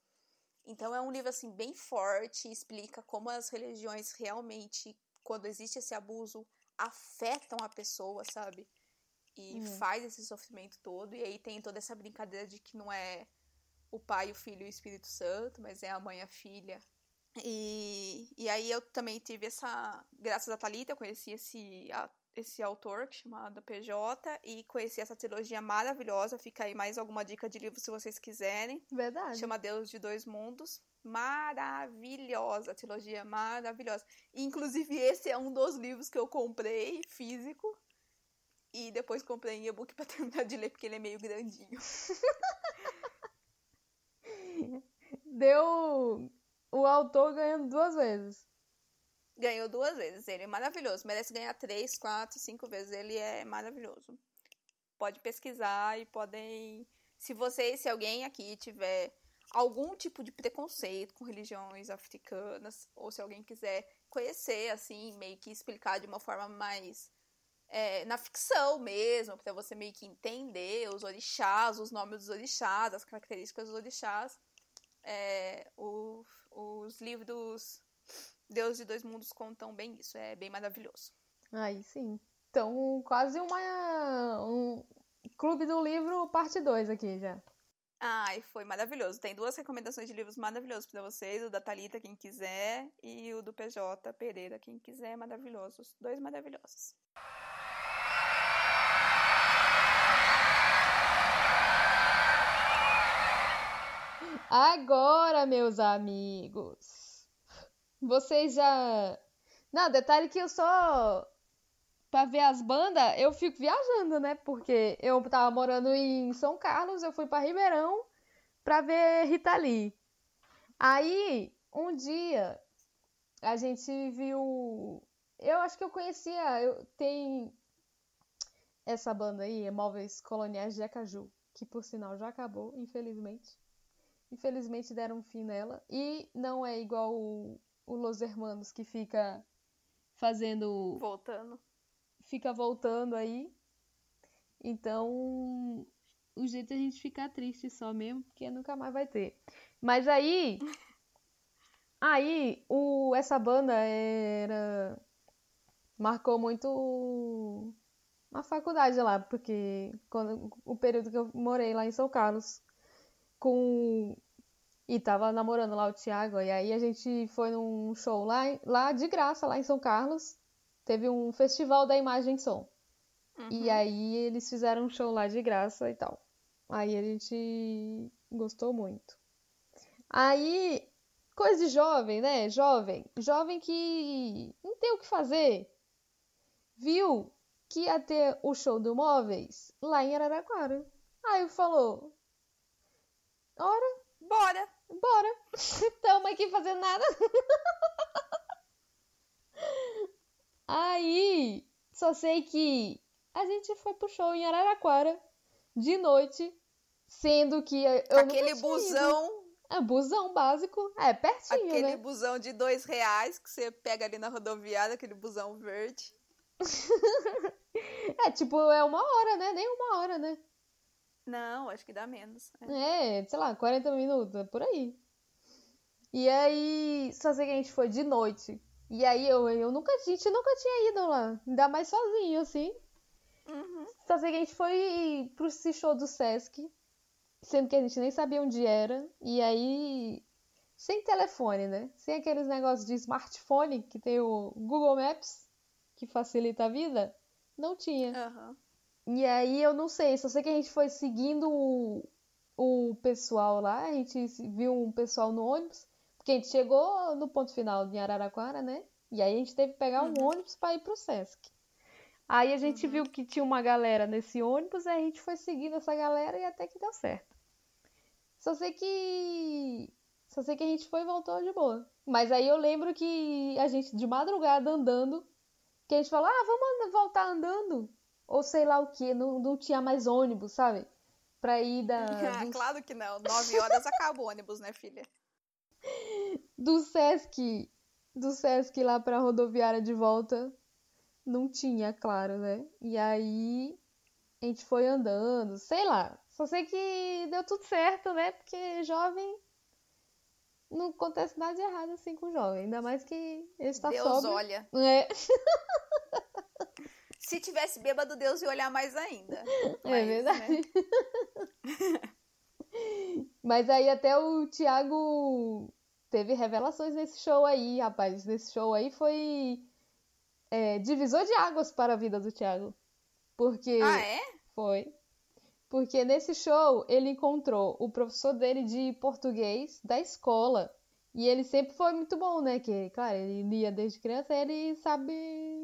Então é um livro assim bem forte, explica como as religiões realmente, quando existe esse abuso, afetam a pessoa, sabe? E Uhum. faz esse sofrimento todo. E aí tem toda essa brincadeira de que não é o pai, o filho e o Espírito Santo, mas é a mãe e a filha. E, e aí eu também tive essa. Graças a Thalita, eu conheci esse, a- esse autor chamado PJ e conheci essa trilogia maravilhosa. Fica aí mais alguma dica de livro se vocês quiserem. Verdade. Chama Deus de Dois Mundos. Maravilhosa, trilogia maravilhosa. Inclusive, esse é um dos livros que eu comprei físico. E depois comprei em e-book pra terminar de ler, porque ele é meio grandinho. Deu o autor ganhando duas vezes. Ganhou duas vezes. Ele é maravilhoso. Merece ganhar três, quatro, cinco vezes. Ele é maravilhoso. Pode pesquisar e podem. Se vocês, se alguém aqui tiver algum tipo de preconceito com religiões africanas, ou se alguém quiser conhecer, assim, meio que explicar de uma forma mais é, na ficção mesmo, para você meio que entender os orixás, os nomes dos orixás, as características dos orixás. É, o, os livros Deus de Dois Mundos contam bem isso, é bem maravilhoso. Aí sim. Então, quase uma. Um Clube do Livro, parte 2 aqui já. Ai, foi maravilhoso. Tem duas recomendações de livros maravilhosos para vocês: o da Talita, quem quiser, e o do PJ Pereira, quem quiser. Maravilhosos. Dois maravilhosos. Agora, meus amigos, vocês já. Não, detalhe que eu só. Pra ver as bandas, eu fico viajando, né? Porque eu tava morando em São Carlos, eu fui pra Ribeirão pra ver Rita Lee. Aí, um dia, a gente viu. Eu acho que eu conhecia. Eu, tem essa banda aí, Móveis Coloniais de Acaju, que por sinal já acabou, infelizmente. Infelizmente deram um fim nela. E não é igual o Los Hermanos que fica fazendo. Voltando. Fica voltando aí. Então, o jeito é a gente ficar triste só mesmo, porque nunca mais vai ter. Mas aí. Aí, o, essa banda era. Marcou muito a faculdade lá, porque quando, o período que eu morei lá em São Carlos, com e tava namorando lá o Thiago, e aí a gente foi num show lá, lá de graça, lá em São Carlos. Teve um festival da imagem e som. Uhum. E aí eles fizeram um show lá de graça e tal. Aí a gente gostou muito. Aí, coisa de jovem, né? Jovem. Jovem que não tem o que fazer. Viu que ia ter o show do Móveis lá em Araraquara. Aí falou: Ora, bora! Bora! Estamos aqui fazendo nada. Aí, só sei que a gente foi pro show em Araraquara de noite, sendo que eu Aquele busão. É, busão básico. É, pertinho, Aquele né? busão de dois reais que você pega ali na rodoviária, aquele busão verde. é, tipo, é uma hora, né? Nem uma hora, né? Não, acho que dá menos. É, é sei lá, 40 minutos, é por aí. E aí, só sei que a gente foi de noite. E aí eu, eu nunca, a gente nunca tinha ido lá. Ainda mais sozinho, assim. Uhum. Só sei que a gente foi pro show do Sesc. Sendo que a gente nem sabia onde era. E aí. Sem telefone, né? Sem aqueles negócios de smartphone que tem o Google Maps, que facilita a vida. Não tinha. Uhum. E aí eu não sei, só sei que a gente foi seguindo o, o pessoal lá, a gente viu um pessoal no ônibus, porque a gente chegou no ponto final de Araraquara, né? E aí a gente teve que pegar um uhum. ônibus para ir pro Sesc. Aí a gente uhum. viu que tinha uma galera nesse ônibus, aí a gente foi seguindo essa galera e até que deu certo. Só sei que. Só sei que a gente foi e voltou de boa. Mas aí eu lembro que a gente, de madrugada, andando, que a gente falou, ah, vamos voltar andando ou sei lá o que, não, não tinha mais ônibus, sabe? Pra ir da. Ah, claro que não. Nove horas acaba o ônibus, né, filha? Do Sesc. Do Sesc lá pra rodoviária de volta. Não tinha, claro, né? E aí a gente foi andando, sei lá. Só sei que deu tudo certo, né? Porque jovem não acontece nada de errado assim com jovem. Ainda mais que ele está Deus sóbrio. olha. É. Se tivesse bêbado, Deus ia olhar mais ainda. É Mas, é verdade. Né? Mas aí até o Thiago teve revelações nesse show aí, rapaz. Nesse show aí foi é, divisor de águas para a vida do Thiago. Porque. Ah, é? Foi. Porque nesse show ele encontrou o professor dele de português da escola. E ele sempre foi muito bom, né? Que, claro, ele lia desde criança e ele sabe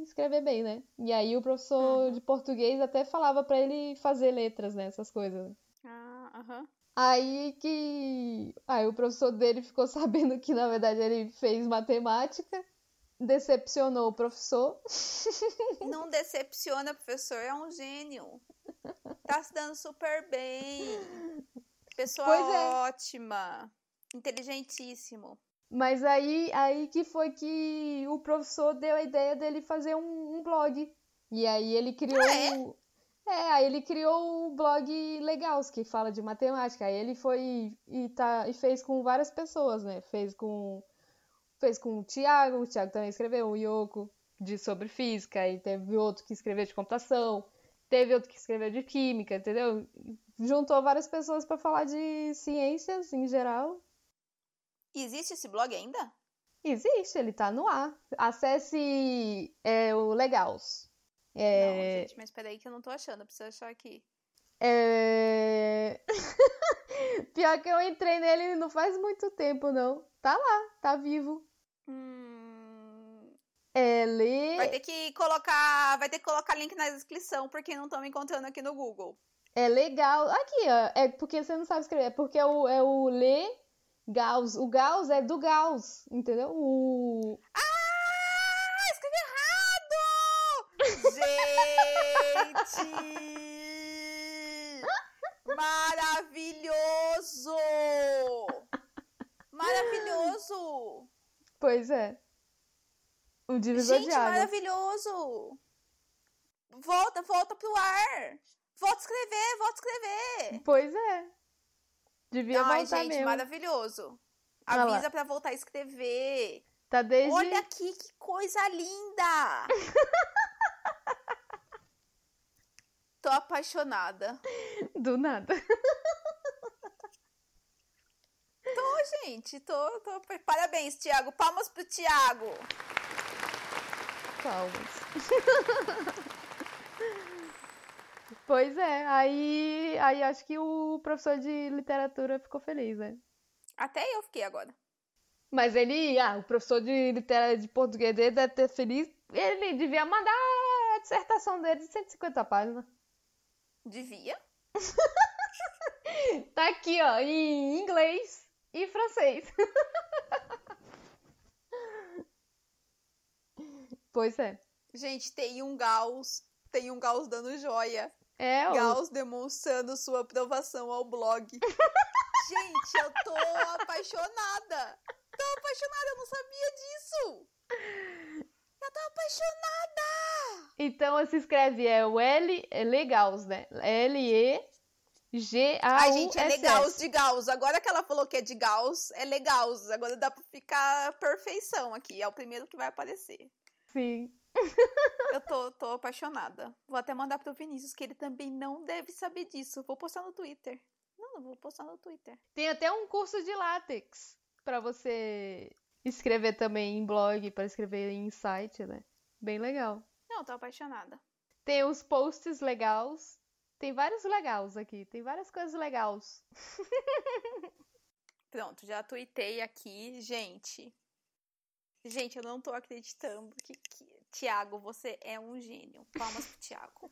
escrever bem, né? E aí o professor uhum. de português até falava para ele fazer letras, né? Essas coisas. Ah, aham. Uhum. Aí que. Aí o professor dele ficou sabendo que na verdade ele fez matemática, decepcionou o professor. Não decepciona, professor, é um gênio. Tá se dando super bem. Pessoa é. ótima. Inteligentíssimo. Mas aí, aí que foi que o professor deu a ideia dele fazer um, um blog E aí ele criou. Ah, é? o- É, aí ele criou o blog Legals, que fala de matemática. Aí ele foi e, tá, e fez com várias pessoas, né? Fez com, fez com o Thiago, o Thiago também escreveu, o Yoko, de sobre física, e teve outro que escreveu de computação, teve outro que escreveu de química, entendeu? Juntou várias pessoas para falar de ciências em geral. Existe esse blog ainda? Existe, ele tá no ar. Acesse é, o Legals. Não, É, gente, mas peraí que eu não tô achando. Eu preciso achar aqui. É... Pior que eu entrei nele não faz muito tempo, não. Tá lá, tá vivo. Hum, É le... vai ter que colocar. Vai ter que colocar link na descrição, porque não estão me encontrando aqui no Google. é legal. Aqui, ó. É porque você não sabe escrever. É porque é o, é o Le Gauss. O Gauss é do Gauss, entendeu? O... Ah! Escrevi errado! Gente! Maravilhoso! Maravilhoso! Pois é. O divisor Gente, de águas. maravilhoso! Volta, volta pro ar! Volta a escrever, volta a escrever! Pois é. Devia Ai, voltar gente, mesmo. maravilhoso! Olha lá. Avisa pra voltar a escrever! Tá desde... Olha aqui que coisa linda! Tô apaixonada. Do nada. Tô, gente, tô, tô. Parabéns, Thiago. Palmas pro Thiago. Palmas. pois é, aí, aí acho que o professor de literatura ficou feliz, né? Até eu fiquei agora. Mas ele, ah, o professor de literatura de português dele deve ter feliz. Ele devia mandar a dissertação dele de 150 páginas. Devia. Tá aqui, ó, em inglês e francês. pois é. Gente, tem um Gauss. Tem um Gauss dando joia. É, o- Gauss demonstrando sua aprovação ao blog. Gente, eu tô apaixonada. Tô apaixonada, eu não sabia disso. Eu tô apaixonada. Então se escreve é o L, é Legals, né? L-E-G-A-U-S-S. Ai, gente, é legal de Gauss. Agora que ela falou que é de Gauss, é legal. Agora dá pra ficar perfeição aqui. É o primeiro que vai aparecer. Sim. Eu tô, tô apaixonada. Vou até mandar pro Vinícius, que ele também não deve saber disso. Vou postar no Twitter. Não, não vou postar no Twitter. Tem até um curso de látex pra você escrever também em blog, pra escrever em site, né? Bem legal. Não, tô apaixonada. Tem os posts legais. Tem vários legais aqui. Tem várias coisas legais. Pronto, já tuitei aqui. Gente. Gente, eu não tô acreditando que, que... Tiago, você é um gênio. Palmas pro Tiago.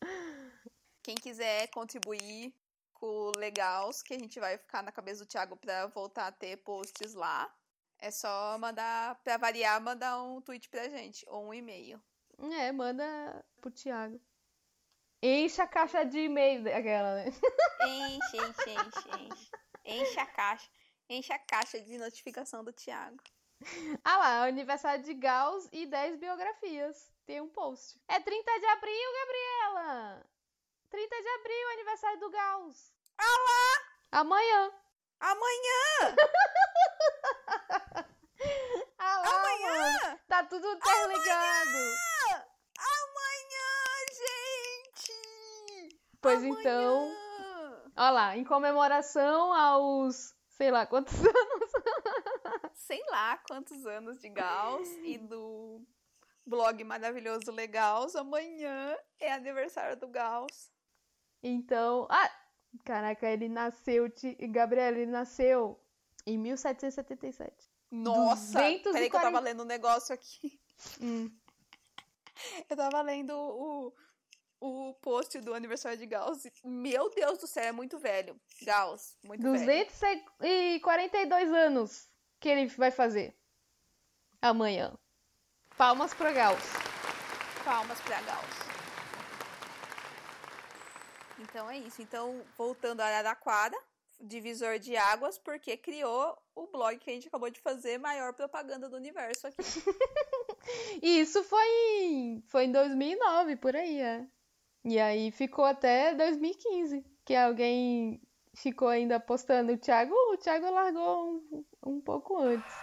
Quem quiser contribuir com o Legals, que a gente vai ficar na cabeça do Thiago pra voltar a ter posts lá, é só mandar, pra variar, mandar um tweet pra gente, ou um e-mail. É, manda pro Thiago. Enche a caixa de e-mail aquela, né? Enche, enche, enche, enche. Enche a caixa. Enche a caixa de notificação do Thiago. Ah lá, aniversário de Gauss e 10 biografias. Tem um post. É 30 de abril, Gabriela! 30 de abril, aniversário do Gauss. Ah lá! Amanhã. Amanhã! Ah lá, Amanhã! mano. Tá tudo interligado. Amanhã, gente! Pois Amanhã! então, ó lá, em comemoração aos, sei lá, quantos anos. Sei lá quantos anos de Gauss e do blog maravilhoso Legals. Amanhã é aniversário do Gauss. Então, ah, caraca, ele nasceu, Gabriela, ele nasceu em 1777. Nossa! Peraí que eu 240. tava lendo um negócio aqui. Hum. Eu tava lendo o, o post do aniversário de Gauss. Meu Deus do céu, é muito velho. Gauss, muito velho. 242 anos que ele vai fazer amanhã. Palmas pro Gauss. Palmas pra Gauss. Então é isso. Então, voltando a Araraquara, divisor de águas porque criou o blog que a gente acabou de fazer, maior propaganda do universo aqui. e isso foi em, foi em 2009, por aí, é. E aí ficou até 2015, que alguém ficou ainda postando o Thiago, o Thiago largou um, um pouco antes.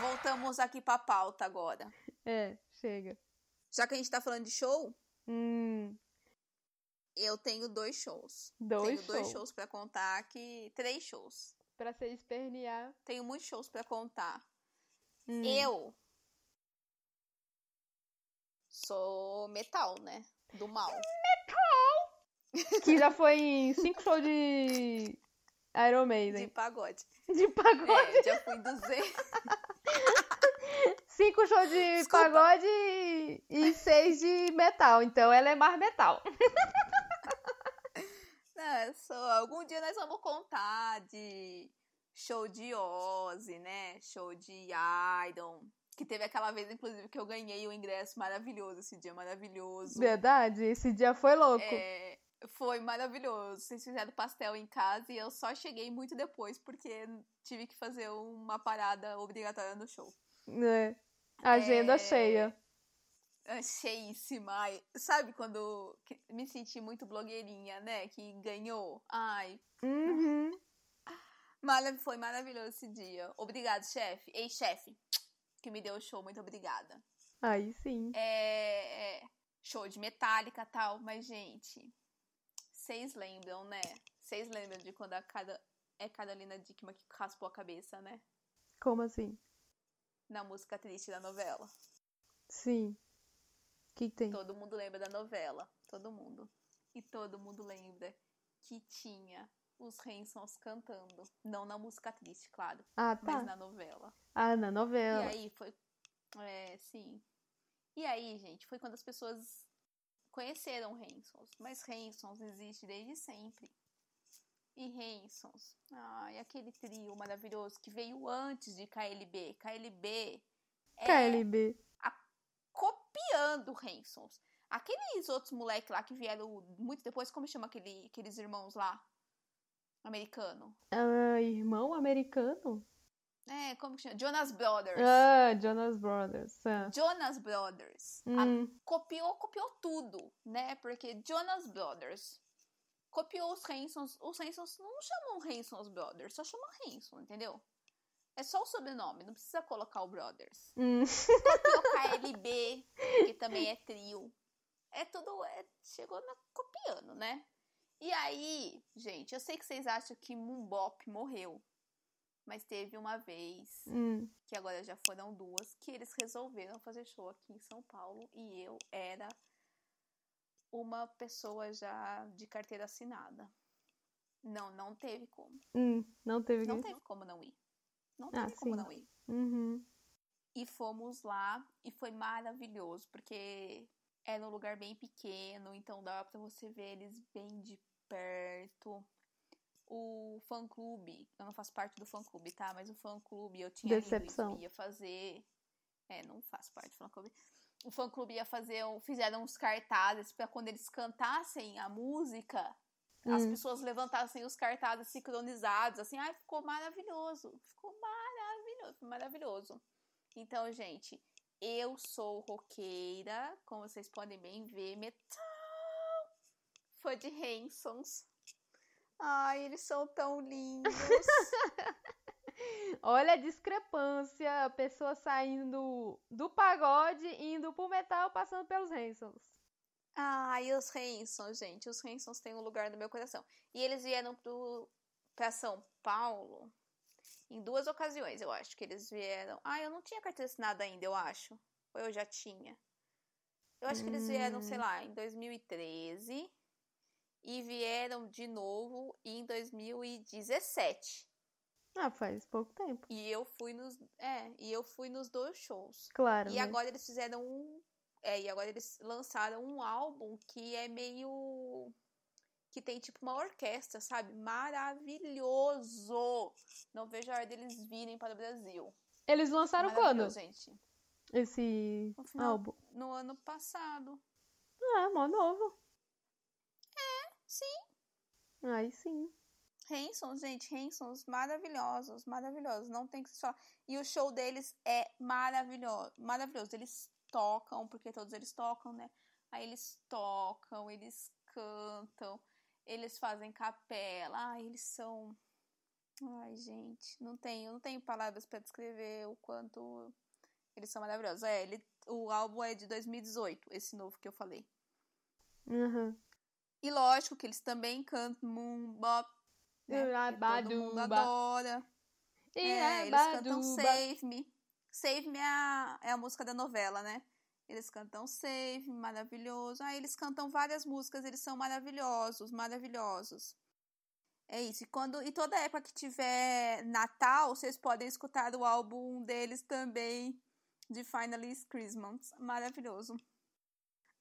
Voltamos aqui pra pauta agora. É, chega. Já que a gente tá falando de show, hum. eu tenho dois shows. Dois tenho dois shows para contar aqui. Três shows. Pra ser espernear. Tenho muitos shows para contar. Hum. Eu sou metal, né? Do mal. Metal! que já foi em cinco shows de Iron Maiden. De pagode. De pagode? É, já fui em 200. Cinco shows de Desculpa. pagode e seis de metal. Então ela é mais metal. Não, só, algum dia nós vamos contar de show de Ozzy, né? Show de Iron. Que teve aquela vez, inclusive, que eu ganhei o ingresso maravilhoso, esse dia maravilhoso. Verdade, esse dia foi louco. É, foi maravilhoso. Vocês fizeram pastel em casa e eu só cheguei muito depois, porque tive que fazer uma parada obrigatória no show. É. Agenda é... cheia. Cheíssima. Sabe quando me senti muito blogueirinha, né? Que ganhou. Ai. Uhum. Foi maravilhoso esse dia. Obrigado, chefe. Ei, chefe que me deu o show, muito obrigada. Aí sim. É, é show de metálica tal, mas, gente, vocês lembram, né? Vocês lembram de quando a cada, é Carolina Dickman que raspou a cabeça, né? Como assim? Na música triste da novela. Sim. O que, que tem? Todo mundo lembra da novela. Todo mundo. E todo mundo lembra que tinha os Hansons cantando. Não na música triste, claro. Ah, tá. Mas na novela. Ah, na novela. E aí foi. É, sim. E aí, gente, foi quando as pessoas conheceram Hansons. Mas Hansons existe desde sempre. E Hansons. Ai, aquele trio maravilhoso que veio antes de KLB. KLB. É KLB. A, copiando Hansons. Aqueles outros moleques lá que vieram muito depois, como chama aquele, aqueles irmãos lá? Americano. Ah, irmão americano? É, como que chama? Jonas Brothers. Ah, Jonas Brothers. Ah. Jonas Brothers. Hum. A, copiou, copiou tudo, né? Porque Jonas Brothers copiou os Hansons. Os Hansons não chamam Hansons Brothers, só chamam Hanson, entendeu? É só o sobrenome, não precisa colocar o Brothers. Hum. Copiou KLB, que também é trio. É tudo. É, chegou na, copiando, né? E aí, gente, eu sei que vocês acham que Mumbop morreu. Mas teve uma vez, hum. que agora já foram duas, que eles resolveram fazer show aqui em São Paulo e eu era uma pessoa já de carteira assinada. Não, não teve como. Hum, não teve Não teve como não ir. Não teve ah, como sim. não ir. Uhum. E fomos lá e foi maravilhoso, porque era um lugar bem pequeno, então dava pra você ver eles bem de perto o fã clube, eu não faço parte do fã clube, tá? Mas o fã clube eu tinha Decepção. ia fazer. É, não faço parte do fã clube. O fã clube ia fazer, fizeram uns cartazes para quando eles cantassem a música, hum. as pessoas levantassem os cartazes sincronizados, assim, ai, ficou maravilhoso. Ficou maravilhoso, maravilhoso. Então, gente, eu sou roqueira, como vocês podem bem ver, metal, fã de Hansons. Ai, eles são tão lindos. Olha a discrepância, a pessoa saindo do pagode, indo pro metal, passando pelos Hansons. Ai, os Hansons, gente. Os Hansons têm um lugar no meu coração. E eles vieram pro, pra São Paulo em duas ocasiões, eu acho que eles vieram. Ah, eu não tinha carteira assinada ainda, eu acho. Ou eu já tinha. Eu acho que eles vieram, sei hum. lá, em 2013 e vieram de novo em 2017. Ah, faz pouco tempo. E eu fui nos, é, e eu fui nos dois shows. Claro. E né? agora eles fizeram um, é, e agora eles lançaram um álbum que é meio que tem tipo uma orquestra, sabe? Maravilhoso. Não vejo a hora deles virem para o Brasil. Eles lançaram quando? gente. Esse no final, álbum. No ano passado. Ah, mó novo. Sim. Aí sim. Hansons, gente, Hansons maravilhosos, maravilhosos, não tem que falar. E o show deles é maravilhoso, maravilhoso. Eles tocam, porque todos eles tocam, né? Aí eles tocam, eles cantam, eles fazem capela. Ai, eles são Ai, gente, não tenho, não tenho palavras para descrever o quanto eles são maravilhosos. É, ele, o álbum é de 2018, esse novo que eu falei. Uhum. E lógico que eles também cantam Moon Bop, né? Que todo mundo adora. É, eles cantam Save Me. Save Me é a, é a música da novela, né? Eles cantam Save Me, maravilhoso. Ah, eles cantam várias músicas, eles são maravilhosos, maravilhosos. É isso. E, quando, e toda época que tiver Natal, vocês podem escutar o álbum deles também, de Finally Christmas. Maravilhoso.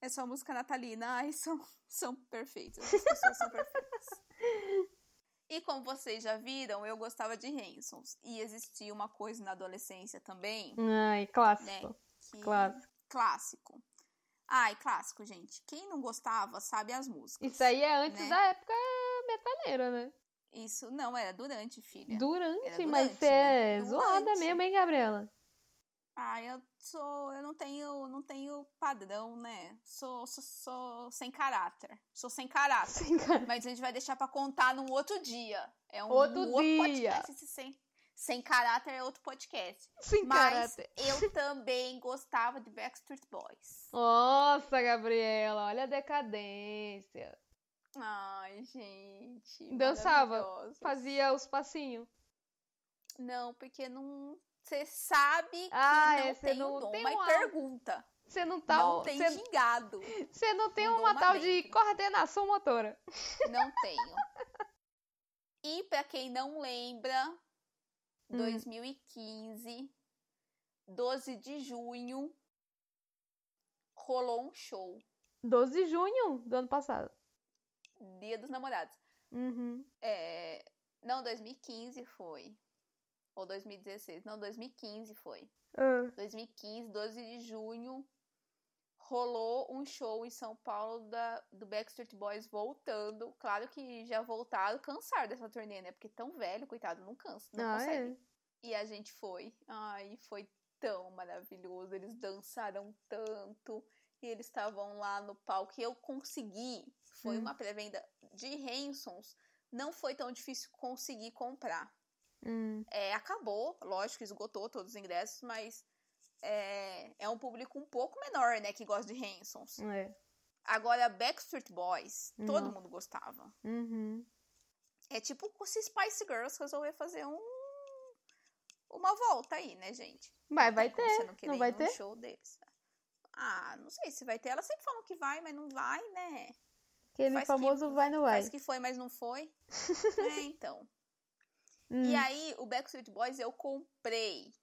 É só música natalina. Ai, são, são perfeitas. As pessoas são perfeitas. E como vocês já viram, eu gostava de Hansons. E existia uma coisa na adolescência também. Ai, clássico. Né, que... Clássico. Clássico. Ai, clássico, gente. Quem não gostava sabe as músicas. Isso aí é antes né? da época metaleira, né? Isso, não, era durante, filha. Durante, Era durante mas você é né? zoada Durante. mesmo, hein, Gabriela? Ah, eu sou. Eu não tenho. Não tenho padrão, né? Sou, sou, sou sem caráter. Sou sem caráter. Sem cara. Mas a gente vai deixar pra contar num outro dia. É um Outro um podcast. Sem, sem caráter é outro podcast. Sem Mas caráter. eu também gostava de Backstreet Boys. Nossa, Gabriela, olha a decadência. Ai, gente. Dançava. Fazia os passinhos. Não, porque não. Você sabe Ah, que não é, cê tem não o dom, tem mas uma- pergunta. Você não tá. não tem Você gingado. você não tem não uma tal de dentro. coordenação motora. Não tenho. E pra quem não lembra, Hum. 2015, 12 de junho, rolou um show. 12 de junho do ano passado. Dia dos Namorados. Uhum. É, não, 2015 foi. Ou 2016. Não, 2015 foi. Ah, 2015, 12 de junho, rolou um show em São Paulo da, do Backstreet Boys voltando. Claro que já voltaram, cansaram dessa turnê, né? Porque tão velho, coitado, não cansa, não ah, consegue. é. E a gente foi. Ai, foi tão maravilhoso. Eles dançaram tanto. E eles estavam lá no palco. E eu consegui. Foi Hum. uma pré-venda de Hansons. Não foi tão difícil conseguir comprar. Hum, É, acabou, lógico, esgotou todos os ingressos, mas é, é um público um pouco menor, né, que gosta de Hansons. é. Agora, Backstreet Boys, todo Nossa. mundo gostava. Uhum. É tipo se Spice Girls resolver fazer um uma volta aí, né, gente? Vai, vai como você ter. não Não vai ter? show deles. Ah, não sei se vai ter. Elas sempre falam que vai, mas não vai, né? Aquele Faz que- famoso vai no vai. Parece que foi, mas não foi. é, então. Hum. E aí, o Backstreet Boys eu comprei.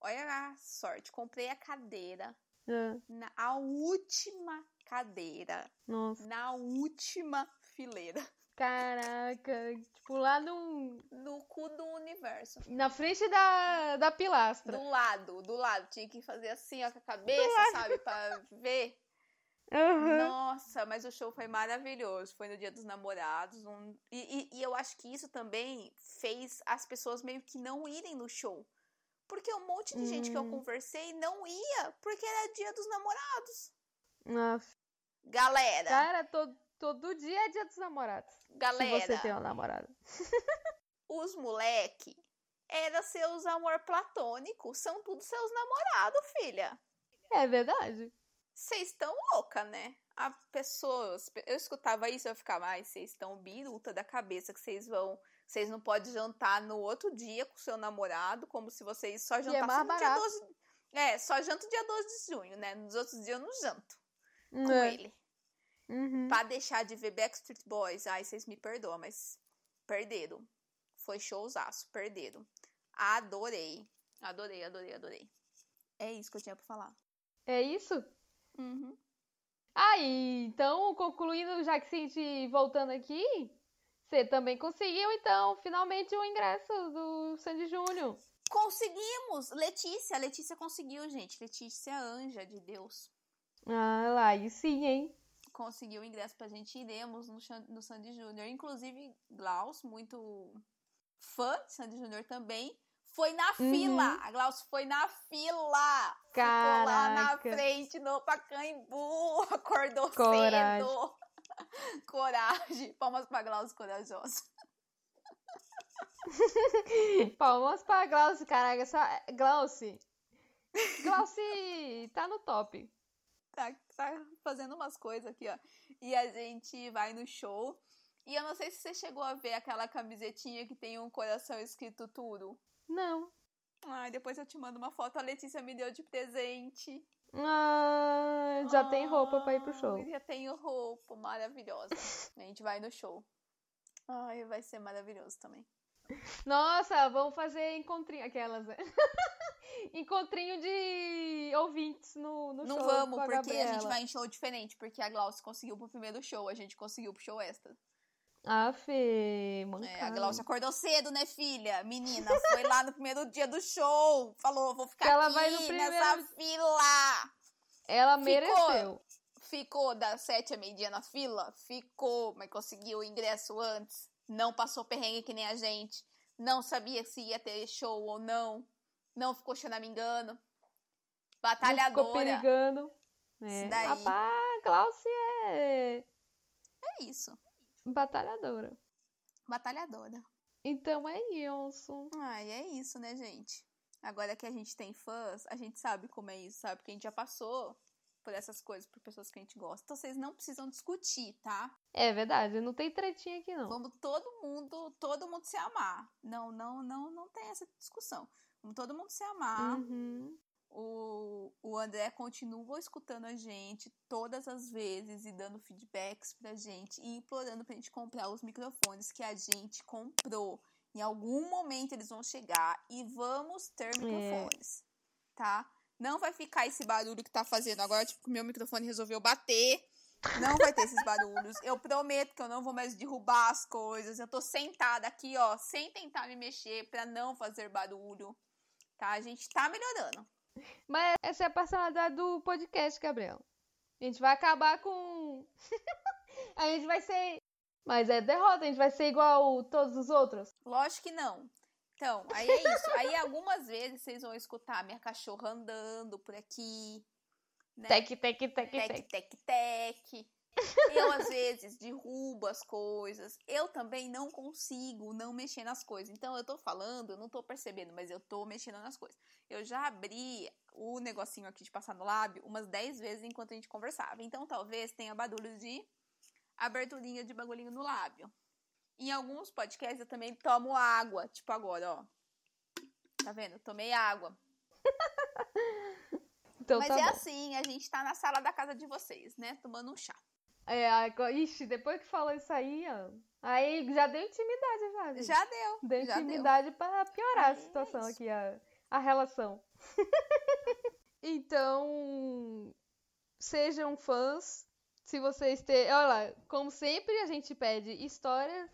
Olha a sorte, comprei a cadeira, Ah, na, a última cadeira, nossa. na última fileira, Caraca. Tipo, lá no... no cu do universo. na frente da, da pilastra. Do lado, do lado. Tinha que fazer assim, ó, com a cabeça, sabe? Pra ver. Aham. Nossa, mas o show foi maravilhoso. Foi no Dia dos Namorados. um- E, e- e eu acho que isso também fez as pessoas meio que não irem no show. Porque um monte de gente que eu Hum. conversei não ia, porque era Dia dos Namorados. Nossa. Galera, Cara, todo, todo dia é dia dos namorados. Se galera, você tem um namorado. os moleque era seus amor platônico, são tudo seus namorados, filha. É verdade. Vocês estão louca, né? A pessoas, eu escutava isso, eu ficava, ai, vocês estão biruta da cabeça que vocês vão, vocês não podem jantar no outro dia com seu namorado, como se vocês só é jantassem mais no dia barato. 12. É, só janto dia 12 de junho, né? Nos outros dias eu não janto com É. ele. Uhum. Pra deixar de ver Backstreet Boys, ai, vocês me perdoam, mas perderam. Foi showzaço, perderam. Adorei. Adorei, adorei, adorei. É isso que eu tinha pra falar. É isso? Uhum. Aí, então, concluindo, já que a gente voltando aqui, você também conseguiu, então, finalmente o ingresso do Sandy Júnior. Conseguimos! Letícia, Letícia conseguiu, gente. Letícia anja de Deus. Ah, lá, aí sim, hein? conseguiu o ingresso pra gente. Iremos no, no Sandy Júnior. Inclusive, Glaus, muito fã de Sandy Júnior também, foi na uhum. fila. A Glaucio foi na fila. Caraca. Ficou lá na frente no Pacaembu. Acordou Coragem. cedo. Coragem. Palmas pra Glaucio corajosa. Palmas pra Glaucio, caraca. Essa... Glaucio. Glaucio tá no top. Tá, tá fazendo umas coisas aqui, ó. E a gente vai no show. E eu não sei se você chegou a ver aquela camisetinha que tem um coração escrito tudo. Não. Ai, depois eu te mando uma foto. A Letícia me deu de presente. Ah, já ah, tem roupa pra ir pro show. Já tenho roupa maravilhosa. a gente vai no show. Ai, vai ser maravilhoso também. Nossa, vamos fazer encontrinho. Aquelas, né? encontrinho de ouvintes no, no Não show. Não vamos, a porque Gabriela. a gente vai em show diferente. Porque a Glaucia conseguiu pro primeiro show, a gente conseguiu pro show extra. Ah, Fê, mancada. É, a Glaucia acordou cedo, né, filha? Menina, foi lá no primeiro dia do show. Falou, vou ficar ela aqui vai no primeiro... nessa fila. Ela mereceu. Ficou das sete a meio-dia na fila? Ficou, mas conseguiu o ingresso antes. Não passou perrengue que nem a gente. Não sabia se ia ter show ou não. Não ficou choramingando. Batalhadora. Não ficou perigando. É. Daí. Rapaz, Glaucia é... É isso. Batalhadora. Batalhadora. Então é isso. Ai, é isso, né, gente? Agora que a gente tem fãs, a gente sabe como é isso, sabe? Porque a gente já passou por essas coisas, por pessoas que a gente gosta. Então vocês não precisam discutir, tá? É verdade, não tem tretinha aqui não. Vamos todo mundo, todo mundo se amar. Não, não, não, não tem essa discussão. Vamos todo mundo se amar. Uhum. O, o André continua escutando a gente todas as vezes e dando feedbacks pra gente e implorando pra gente comprar os microfones que a gente comprou. Em algum momento eles vão chegar e vamos ter é. microfones, é. tá? Não vai ficar esse barulho que tá fazendo agora, tipo, que meu microfone resolveu bater. Não vai ter esses barulhos. Eu prometo que eu não vou mais derrubar as coisas. Eu tô sentada aqui, ó, sem tentar me mexer para não fazer barulho. Tá? A gente tá melhorando. Mas essa é a personalidade do podcast, Gabriel. A gente vai acabar com. a gente vai ser. Mas é derrota, a gente vai ser igual todos os outros. Lógico que não. Então, aí é isso. Aí algumas vezes vocês vão escutar minha cachorra andando por aqui. Né? Tec, tec, tec, tec. Tec, tec, tec. Eu, às vezes, derrubo as coisas. Eu também não consigo não mexer nas coisas. Então, eu tô falando, eu não tô percebendo, mas eu tô mexendo nas coisas. Eu já abri o negocinho aqui de passar no lábio umas 10 vezes enquanto a gente conversava. Então, talvez tenha barulho de aberturinha de bagulhinho no lábio. Em alguns podcasts eu também tomo água, tipo agora, ó. Tá vendo? tomei água. então, Mas tá é bom. assim, a gente tá na sala da casa de vocês, né? Tomando um chá. É, ixi, depois que falou isso aí, ó, aí já deu intimidade já. Gente. Já deu. Deu já intimidade deu. para piorar a situação é aqui, a, a relação. então, sejam fãs. Se vocês têm. Olha lá, como sempre, a gente pede histórias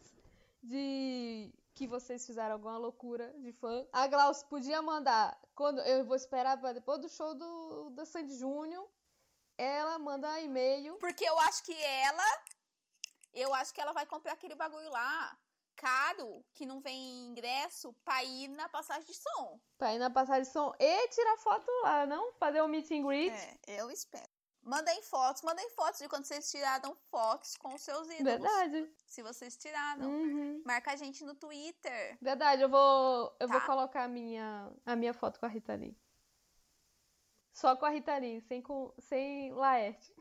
de que vocês fizeram alguma loucura de fã. A Glaucia podia mandar. Quando eu vou esperar para depois do show do, do Sandy Júnior ela manda e-mail. Porque eu acho que ela. Eu acho que ela vai comprar aquele bagulho lá. Caro, que não vem ingresso, pra ir na passagem de som. Pra ir na passagem de som e tirar foto lá, não? Fazer um meet and greet. É, eu espero. Mandem fotos, mandem fotos de quando vocês tiraram fotos com os seus ídolos. Verdade. Se vocês tiraram. Uhum. Marca a gente no Twitter. Verdade, eu vou, eu tá. vou colocar a minha, a minha foto com a Rita Lee. Só com a Rita Lee, sem, com, sem Laerte.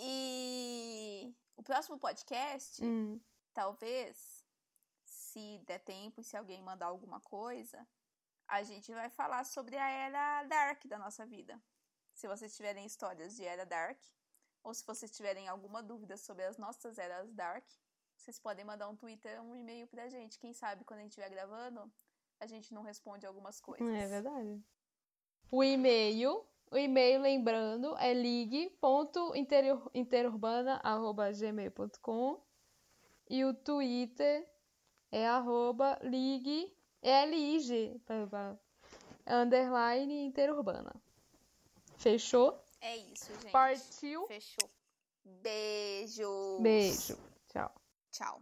e o próximo podcast, hum. talvez, se der tempo e se alguém mandar alguma coisa, a gente vai falar sobre a era dark da nossa vida. Se vocês tiverem histórias de era dark, ou se vocês tiverem alguma dúvida sobre as nossas eras dark, vocês podem mandar um Twitter, um e-mail pra gente. Quem sabe quando a gente estiver gravando, a gente não responde algumas coisas. É verdade. O e-mail, o e-mail, lembrando, é lig.interurbana.gmail.com e o Twitter é arroba lig, L-I-G, underline interurbana. Fechou? É isso, gente. Partiu. Fechou. Beijo. Beijo. Tchau. Tchau.